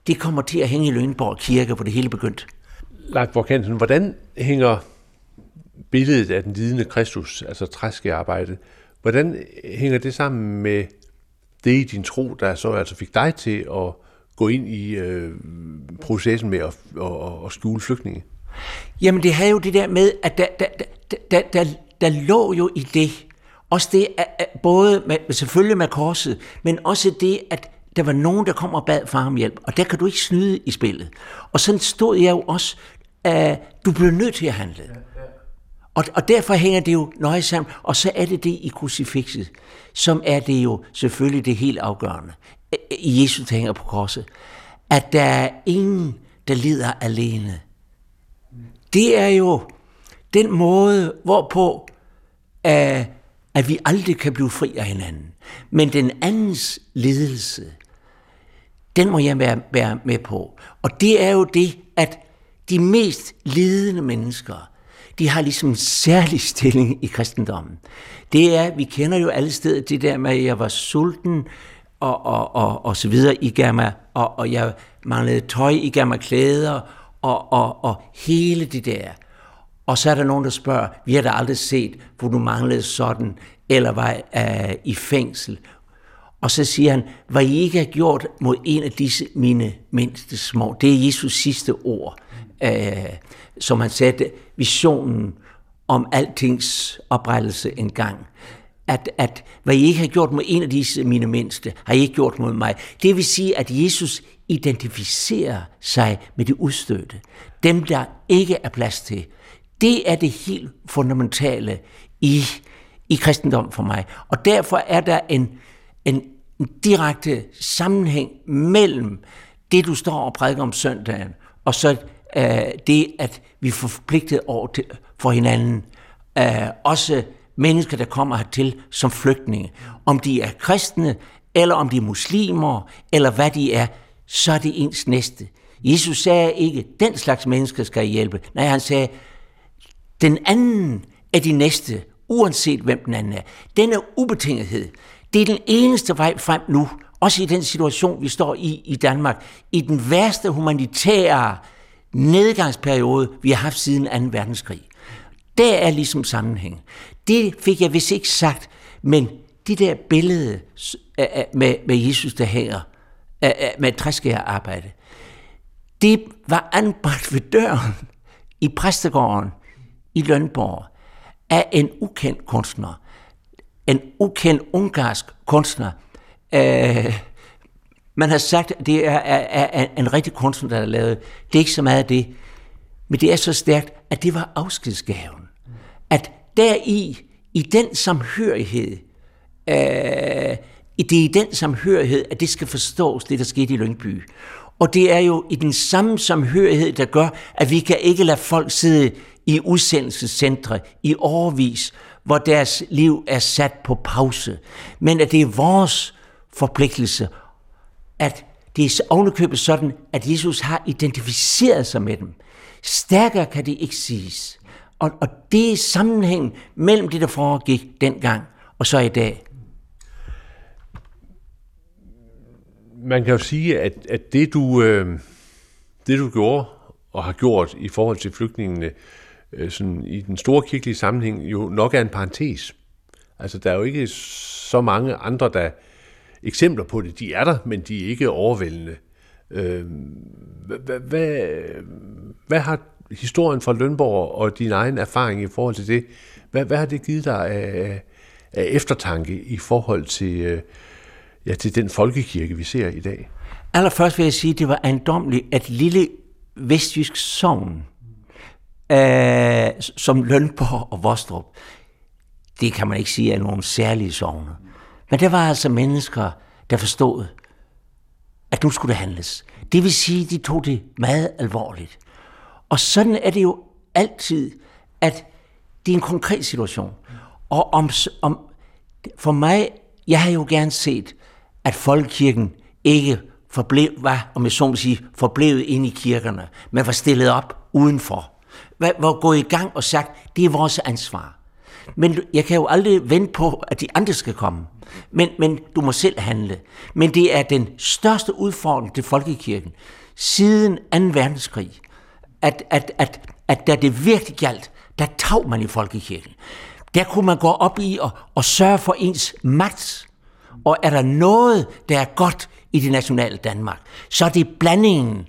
det kommer til at hænge i Lønborg Kirke, hvor det hele begyndte. Leif Borg hvordan hænger billedet af den lidende Kristus, altså træskearbejdet, hvordan hænger det sammen med det i din tro, der så altså fik dig til at gå ind i øh, processen med at, at, at skjule flygtninge? Jamen det havde jo det der med, at der, der, der, der, der, der lå jo i det, også det, at, at både med, selvfølgelig med korset, men også det, at der var nogen, der kom og bad far om hjælp, og der kan du ikke snyde i spillet. Og sådan stod jeg jo også, at du blev nødt til at handle. Og, og derfor hænger det jo nøje sammen. Og så er det det i krucifixet, som er det jo selvfølgelig det helt afgørende. I Jesus, hænger på korset. At der er ingen, der lider alene. Det er jo den måde, hvorpå at, at vi aldrig kan blive fri af hinanden. Men den andens lidelse, den må jeg være, være med på. Og det er jo det, at de mest lidende mennesker, de har ligesom en særlig stilling i kristendommen. Det er, vi kender jo alle steder det der med, at jeg var sulten, og, og, og, og så videre, I gav mig, og, og jeg manglede tøj, I gav mig klæder, og, og, og hele det der. Og så er der nogen, der spørger, vi har da aldrig set, hvor du manglede sådan, eller var uh, i fængsel. Og så siger han, hvad I ikke har gjort mod en af disse mine mindste små. Det er Jesus sidste ord, uh, som han satte visionen om altings oprettelse en gang. At, at hvad I ikke har gjort mod en af disse mine mindste, har I ikke gjort mod mig. Det vil sige, at Jesus identificerer sig med de udstødte. Dem, der ikke er plads til. Det er det helt fundamentale i, i kristendom for mig. Og derfor er der en, en, en direkte sammenhæng mellem det, du står og prædiker om søndagen, og så øh, det, at vi får forpligtet over til, for hinanden. Øh, også mennesker, der kommer hertil som flygtninge. Om de er kristne, eller om de er muslimer, eller hvad de er, så er det ens næste. Jesus sagde ikke, den slags mennesker skal hjælpe. Nej, han sagde, den anden er de næste, uanset hvem den anden er. Denne ubetingethed, det er den eneste vej frem nu, også i den situation, vi står i i Danmark, i den værste humanitære nedgangsperiode, vi har haft siden 2. verdenskrig. Der er ligesom sammenhæng. Det fik jeg vist ikke sagt, men det der billede med, med Jesus, der hænger med træskærarbejde. det var anbragt ved døren i præstegården i Lønborg af en ukendt kunstner. En ukendt ungarsk kunstner. Øh, man har sagt, at det er, er, er en rigtig kunstner, der har lavet. Det er ikke så meget af det. Men det er så stærkt, at det var afskedsgaven. At der i, i den samhørighed, øh, det er i den samhørighed, at det skal forstås, det der skete i Lyngby. Og det er jo i den samme samhørighed, der gør, at vi kan ikke lade folk sidde i udsendelsescentre i overvis, hvor deres liv er sat på pause. Men at det er vores forpligtelse, at det er ovenikøbet sådan, at Jesus har identificeret sig med dem. Stærkere kan det ikke siges. Og, og det er sammenhæng mellem det, der foregik dengang, og så i dag. Man kan jo sige, at, at det, du, øh, det du gjorde og har gjort i forhold til flygtningene, øh, sådan i den store kirkelige sammenhæng, jo nok er en parentes. Altså, der er jo ikke så mange andre, der eksempler på det. De er der, men de er ikke overvældende. Øh, hvad, hvad, hvad har historien fra Lønborg og din egen erfaring i forhold til det, hvad, hvad har det givet dig af, af eftertanke i forhold til, øh, ja, til den folkekirke, vi ser i dag? Allerførst vil jeg sige, at det var andomligt, at lille vestjysk sogn, øh, som Lønborg og Vostrup, det kan man ikke sige er nogle særlige sovne. Men der var altså mennesker, der forstod, at nu skulle det handles. Det vil sige, at de tog det meget alvorligt. Og sådan er det jo altid, at det er en konkret situation. Og om, om, for mig, jeg har jo gerne set, at folkekirken ikke forblev, var, om jeg så må sige, forblevet inde i kirkerne, men var stillet op udenfor. Var gået i gang og sagt, det er vores ansvar. Men jeg kan jo aldrig vente på, at de andre skal komme. Men, men du må selv handle. Men det er den største udfordring til folkekirken siden 2. verdenskrig, at, at, at, at da det virkelig galt, der tag man i folkekirken. Der kunne man gå op i og, og sørge for ens magt. Og er der noget, der er godt i det nationale Danmark, så er det blandingen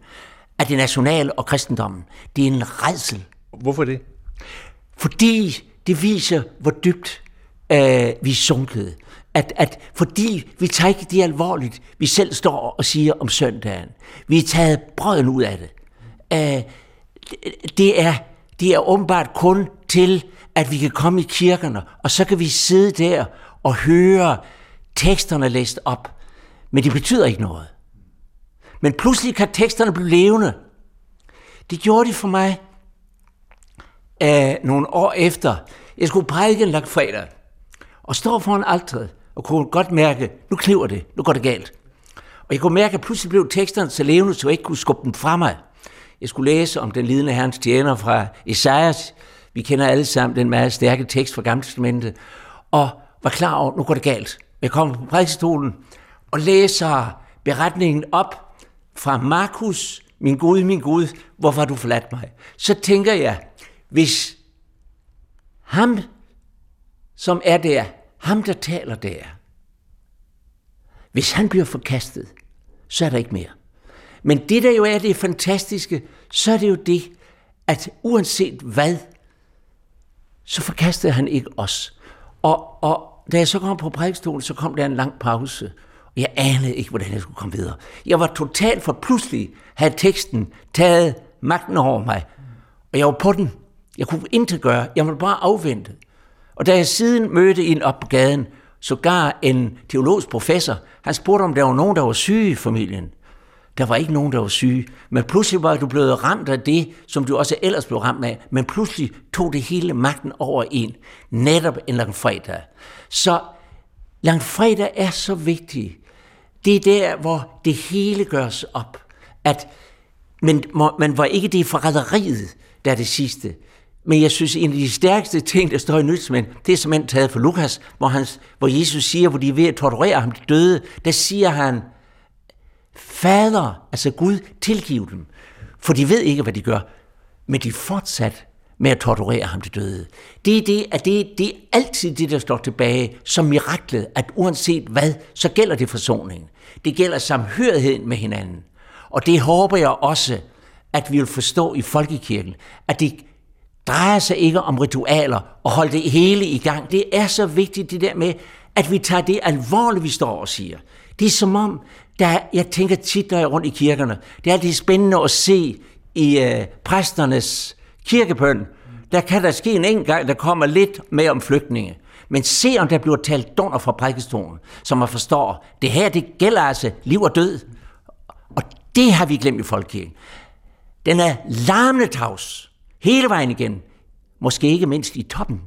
af det nationale og kristendommen. Det er en redsel. Hvorfor det? Fordi det viser, hvor dybt øh, vi er sunket. At, at fordi vi tager ikke det alvorligt, vi selv står og siger om søndagen. Vi er taget brøden ud af det. Øh, det, er, det er åbenbart kun til, at vi kan komme i kirkerne, og så kan vi sidde der og høre teksterne læst op. Men det betyder ikke noget. Men pludselig kan teksterne blive levende. Det gjorde de for mig øh, nogle år efter. Jeg skulle prædike en fredag, og stå foran alteret, og kunne godt mærke, nu kliver det, nu går det galt. Og jeg kunne mærke, at pludselig blev teksterne så levende, så jeg ikke kunne skubbe dem fra mig. Jeg skulle læse om den lidende herrens tjener fra Esajas. Vi kender alle sammen den meget stærke tekst fra Gamle Testamentet. Og var klar over, nu går det galt. Jeg kommer på prædikestolen og læser beretningen op fra Markus, min Gud, min Gud, hvorfor har du forladt mig? Så tænker jeg, hvis ham, som er der, ham der taler der, hvis han bliver forkastet, så er der ikke mere. Men det der jo er det fantastiske, så er det jo det, at uanset hvad, så forkastede han ikke os. Og, og da jeg så kom på prædikstolen, så kom der en lang pause, og jeg anede ikke, hvordan jeg skulle komme videre. Jeg var totalt for pludselig havde teksten taget magten over mig, og jeg var på den. Jeg kunne intet gøre. Jeg måtte bare afvente. Og da jeg siden mødte en op på gaden, sågar en teologisk professor, han spurgte, om der var nogen, der var syge i familien. Der var ikke nogen, der var syge. Men pludselig var du blevet ramt af det, som du også ellers blev ramt af. Men pludselig tog det hele magten over en. Netop en langfredag. Så langfredag er så vigtig. Det er der, hvor det hele gøres op. At, men man var ikke det forræderiet, der er det sidste. Men jeg synes, en af de stærkeste ting, der står i nyhedsmænd, det er simpelthen taget for Lukas, hvor, han, hvor Jesus siger, hvor de er ved at torturere ham til døde, der siger han, Fader, altså Gud, tilgiv dem, for de ved ikke, hvad de gør, men de fortsat med at torturere ham til døde. Det er, det, at det, det er altid det, der står tilbage som miraklet, at uanset hvad, så gælder det forsoningen. Det gælder samhørigheden med hinanden. Og det håber jeg også, at vi vil forstå i folkekirken, at det drejer sig ikke om ritualer og holde det hele i gang. Det er så vigtigt det der med, at vi tager det alvorligt, vi står og siger. Det er som om, der, jeg tænker tit, når jeg er rundt i kirkerne, det er altid spændende at se i øh, præsternes kirkebøn, Der kan der ske en enkelt gang, der kommer lidt med om flygtninge. Men se om der bliver talt dunder fra prædikestolen, så man forstår, det her det gælder altså liv og død. Og det har vi glemt i folkekirken. Den er larmende tavs hele vejen igen. Måske ikke mindst i toppen.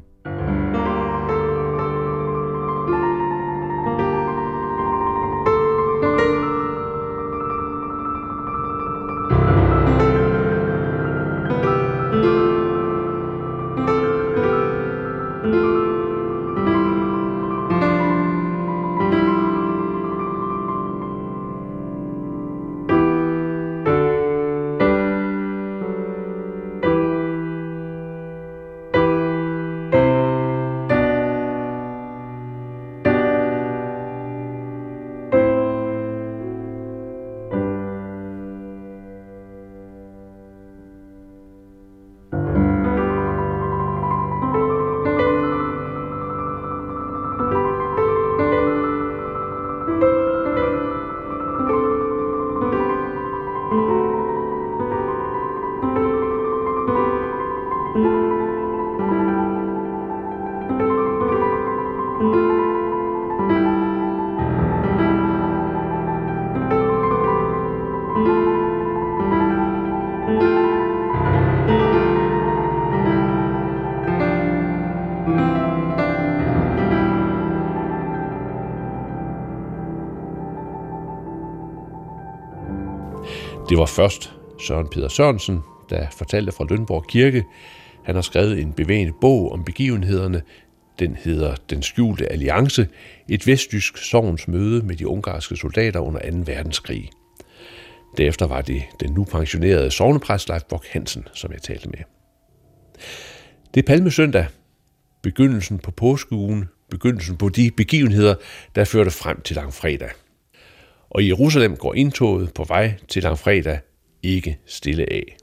Det var først Søren Peter Sørensen, der fortalte fra Lønborg Kirke. Han har skrevet en bevægende bog om begivenhederne. Den hedder Den skjulte alliance, et vestjysk sovens møde med de ungarske soldater under 2. verdenskrig. Derefter var det den nu pensionerede sovnepræst Leif Bok Hansen, som jeg talte med. Det er palmesøndag, begyndelsen på påskeugen, begyndelsen på de begivenheder, der førte frem til langfredag og i Jerusalem går indtoget på vej til langfredag ikke stille af.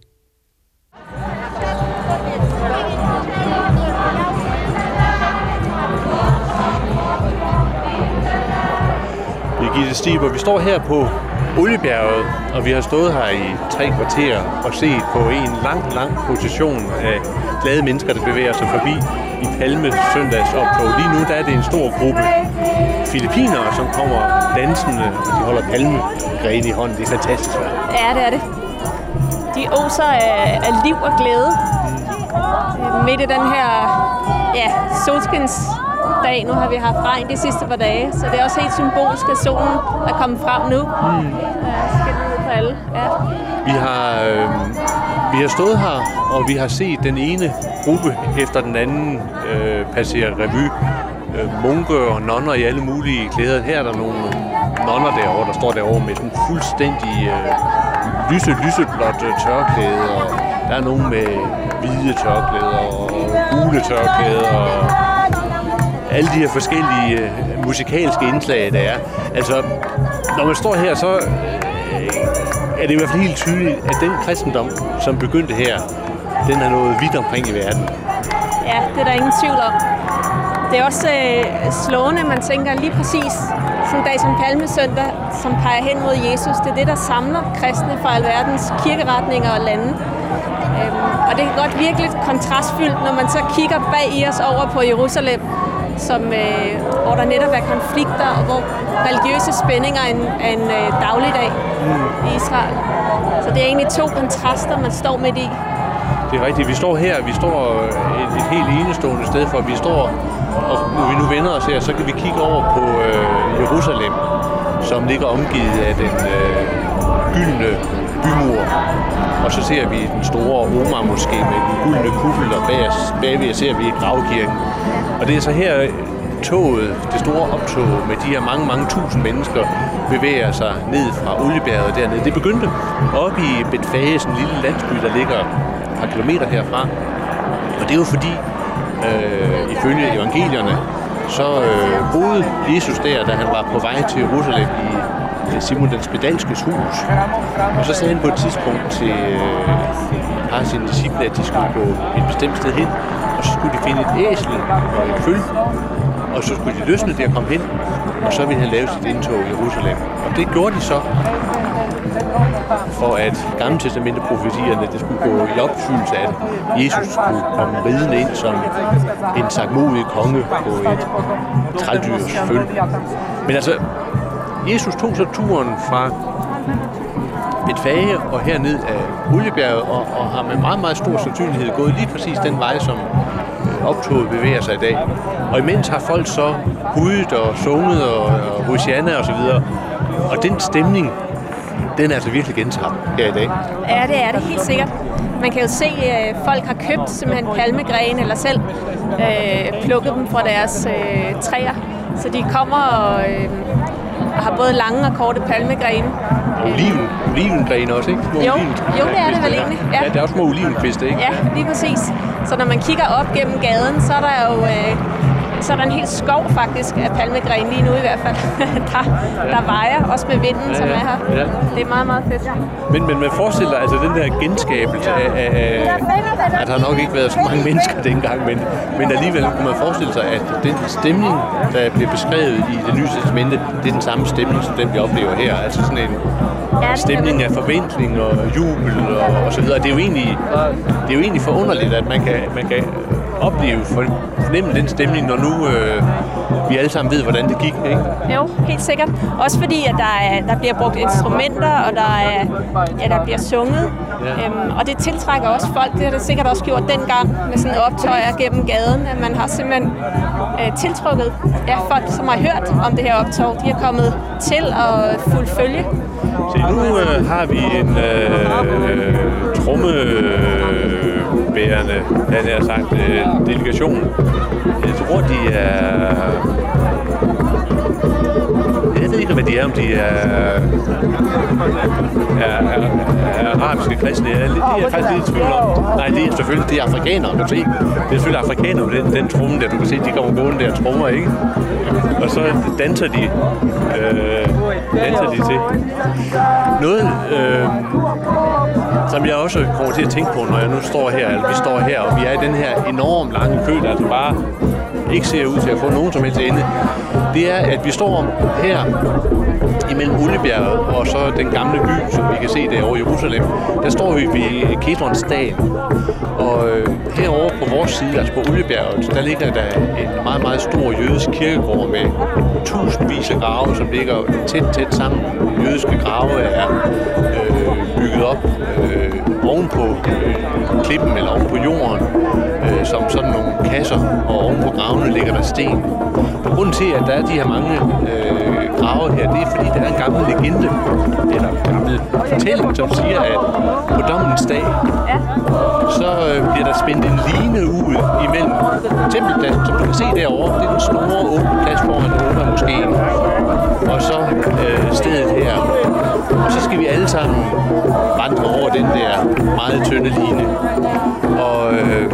Birgitte Stiber, vi står her på Oliebjerget, og vi har stået her i tre kvarter og set på en lang, lang position af glade mennesker, der bevæger sig forbi i Palme søndags optog. Lige nu der er det en stor gruppe filippinere, som kommer dansende, og de holder palmegrene i hånden. Det er fantastisk. Ja, det er det. De oser af, af liv og glæde. Øh, midt i den her ja, solskins dag. Nu har vi haft regn de sidste par dage, så det er også helt symbolsk, at solen er kommet frem nu. Mm. Ja, ud på alle. Ja. Vi har, øh, vi har stået her, og vi har set den ene gruppe efter den anden øh, passere revy øh, munke og nonner i alle mulige klæder. Her er der nogle nonner derovre, der står derovre med sådan fuldstændig øh, lyse, lyseblåt øh, tørklæde, og der er nogen med hvide tørklæder og gule tørklæder og alle de her forskellige øh, musikalske indslag, der er. Altså, når man står her, så øh, er det i hvert fald helt tydeligt, at den kristendom, som begyndte her, den er noget vidt omkring i verden. Ja, det er der ingen tvivl om. Det er også øh, slående, man tænker lige præcis sådan en dag som Palmesøndag, som peger hen mod Jesus. Det er det, der samler kristne fra alverdens kirkeretninger og lande. Øhm, og det kan godt virke lidt kontrastfyldt, når man så kigger bag i os over på Jerusalem, som, øh, hvor der netop er konflikter, og hvor religiøse spændinger er en, er en øh, dagligdag mm. i Israel. Så det er egentlig to kontraster, man står midt i. Det er rigtigt. Vi står her, vi står et, et helt enestående sted, for vi står, og når vi nu vender os her, så kan vi kigge over på øh, Jerusalem, som ligger omgivet af den øh, gyldne bymur. Og så ser vi den store Omar måske med den gyldne kuppel, og bag, bagved ser vi gravkirken. Og det er så her toget, det store optog med de her mange, mange tusind mennesker, bevæger sig ned fra Oliebjerget dernede. Det begyndte op i Betfage, en lille landsby, der ligger et par kilometer herfra. Og det er jo fordi, øh, ifølge evangelierne, så øh, boede Jesus der, da han var på vej til Jerusalem i øh, Simon den Spedalskes hus. Og så sagde han på et tidspunkt til øh, et par af sine disciple, at de skulle gå et bestemt sted hen, og så skulle de finde et æsel og et føl, og så skulle de løsne det og komme hen, og så ville han lave sit indtog i Jerusalem. Og det gjorde de så for at gamle testamente profetierne det skulle gå i opfyldelse, at Jesus skulle komme ridende ind som en sagmodig konge på et trældyrs føl. Men altså, Jesus tog så turen fra Betfage og herned af Oliebjerget og, og har med meget, meget stor sandsynlighed gået lige præcis den vej, som øh, optoget bevæger sig i dag. Og imens har folk så hudet og sunget og, og Hosianna og så videre. Og den stemning, den er altså virkelig gentaget her i dag. Ja, det er det helt sikkert. Man kan jo se, at folk har købt simpelthen palmegrene, eller selv øh, plukket dem fra deres øh, træer. Så de kommer og, øh, og har både lange og korte palmegrene. Oliven, olivengrene også, ikke? Små Jo, jo, det er det vel egentlig, ja. Ja, der er også små olivenkviste, ikke? Ja, lige præcis. Så når man kigger op gennem gaden, så er der jo øh, så er der en hel skov faktisk af palmegren lige nu i hvert fald, der, der vejer, også med vinden, Ja, som ja. er her. Ja. Det er meget, meget fedt. Men, men man forestiller altså den der genskabelse af, af, af at der har nok ikke været så mange mennesker dengang, men, men alligevel kunne man forestille sig, at den stemning, der bliver beskrevet i det nye testamente, det er den samme stemning, som den vi oplever her. Altså sådan en Ja, stemning af forventning og jubel og, og så videre. Det er jo egentlig, det er jo egentlig forunderligt, at man kan, man kan opleve, for, fornemme den stemning, når nu øh, vi alle sammen ved, hvordan det gik. Ikke? Jo, helt sikkert. Også fordi, at der, er, der bliver brugt instrumenter, og der, er, ja, der bliver sunget. Ja. Øhm, og det tiltrækker også folk. Det har det sikkert også gjort dengang med sådan optøjer gennem gaden. At man har simpelthen øh, tiltrukket ja, folk, som har hørt om det her optog. De er kommet til at fuldfølge. Se, nu øh, har vi en øh, bærende han har sagt, øh, delegation. Jeg tror, de er... Ikke, hvad de er, om de er, er, er, er arabiske kristne. Jeg er Det er jeg faktisk lidt i tvivl om. Nej, det er selvfølgelig det er afrikanere, kan du se. Det er selvfølgelig afrikanere med den, den tromme der. Du kan se, de kommer gående der trommer, ikke? Og så danser de, øh, danser de til. Noget, øh, som jeg også kommer til at tænke på, når jeg nu står her, eller vi står her, og vi er i den her enormt lange kø, der altså bare ikke ser ud til at få nogen som helst ende, det er, at vi står her imellem Oliebjerget og så den gamle by, som vi kan se derovre i Jerusalem. Der står vi ved Kedrons dag. Og øh, herovre på vores side, altså på Oliebjerget, der ligger der en meget, meget stor jødisk kirkegård med tusindvis af grave, som ligger tæt, tæt sammen. Jødiske grave er øh, bygget op øh, ovenpå øh, klippen eller ovenpå jorden, øh, som sådan nogle kasser, og ovenpå gravene ligger der sten. Og grunden til, at der er de her mange øh, grave her, det er fordi, der er en gammel legende, eller en gammel fortælling, som siger, at på dommens dag, så øh, bliver der spændt en line ud imellem tempelpladsen, som du kan se derovre. Det er den store åbne plads foran Nova Moskeen. Og så øh, stedet her. Og så skal vi alle sammen vandre over den der meget tynde line. Og øh,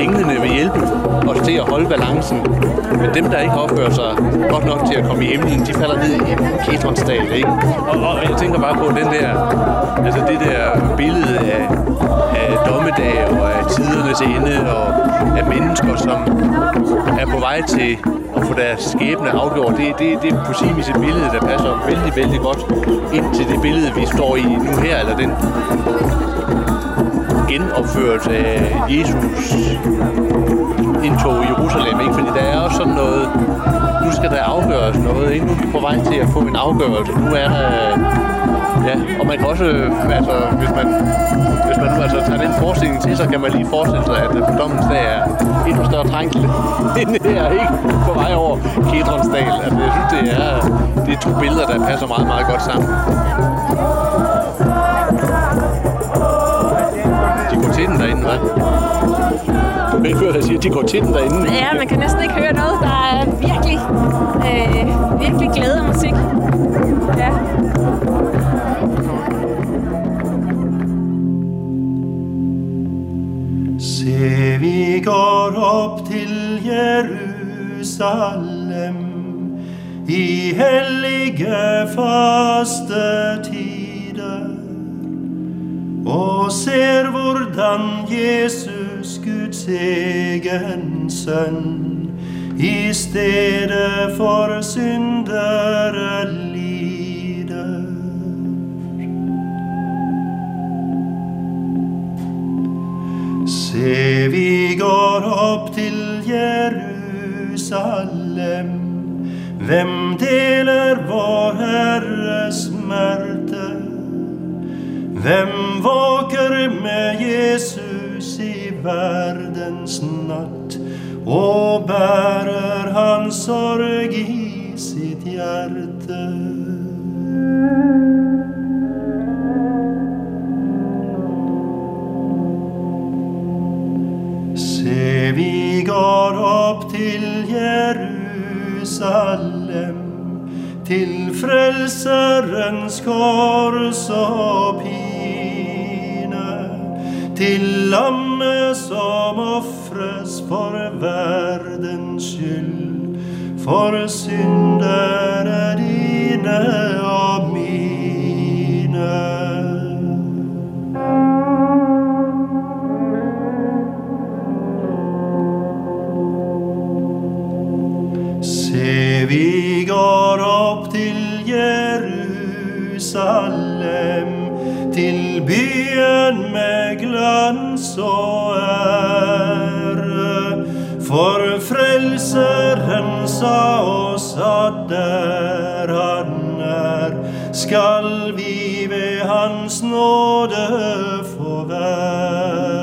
englene vil hjælpe os til at holde balancen. Men dem, der ikke opfører sig godt nok til at komme i himlen, de falder ned i Kedronsdal, ikke? Og, og jeg tænker bare på den der, altså det der billede af, af dommedag og af tidernes ende og af mennesker, som er på vej til at få deres skæbne afgjort. Det, det, det er på sin vis et billede, der passer vældig, vældig godt ind til det billede, vi står i nu her, eller den genopført af Jesus indtog i Jerusalem, ikke? Fordi der er også sådan noget, nu skal der afgøres noget, ikke? Nu er vi på vej til at få en afgørelse. Nu er der, ja, og man kan også, altså, hvis man, hvis man nu altså tager den forestilling til, så kan man lige forestille sig, at på dommens dag er endnu større trængsel end her, ikke? På vej over Kedronsdal. Altså, jeg synes, det er, det er to billeder, der passer meget, meget godt sammen. Går til den derinde, hva'? Du kan ikke høre, jeg siger, at de går til den derinde. Ja, man kan næsten ikke høre noget. Der er virkelig, øh, virkelig glæde og musik. Ja. Se, vi går opp til Jerusalem i hellige fastetider og ser hvordan Jesus Guds egen søn i stedet for syndere lider. Se, vi går op til Jerusalem, hvem deler vor Herres smerte? Hvem våker med Jesus i verdens natt og bærer hans sorg i sitt hjerte? Se, vi går opp til Jerusalem, til Frelserens kors og pine, til lammet som ofres for verdens skyld, for syndere dine og mine. Se, vi går opp til Jerusalem, til byen med For Frelseren sa oss at der han er, skal vi ved hans nåde få være.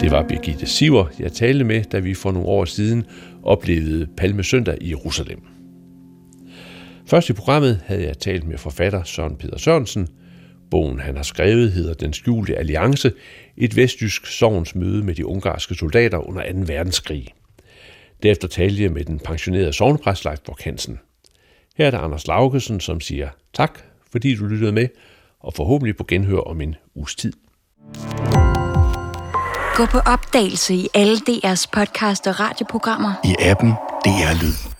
Det var Birgitte Siver, jeg talte med, da vi for nogle år siden oplevede Palmesøndag i Jerusalem. Først i programmet havde jeg talt med forfatter Søren Peter Sørensen. Bogen, han har skrevet, hedder Den skjulte alliance, et vestjysk sovns møde med de ungarske soldater under 2. verdenskrig. Derefter talte jeg med den pensionerede sovnepræst Leif Borg Hansen. Her er der Anders Laugesen, som siger tak, fordi du lyttede med, og forhåbentlig på genhør om en uges tid. Gå på opdagelse i alle DR's podcast og radioprogrammer. I appen DR Lyd.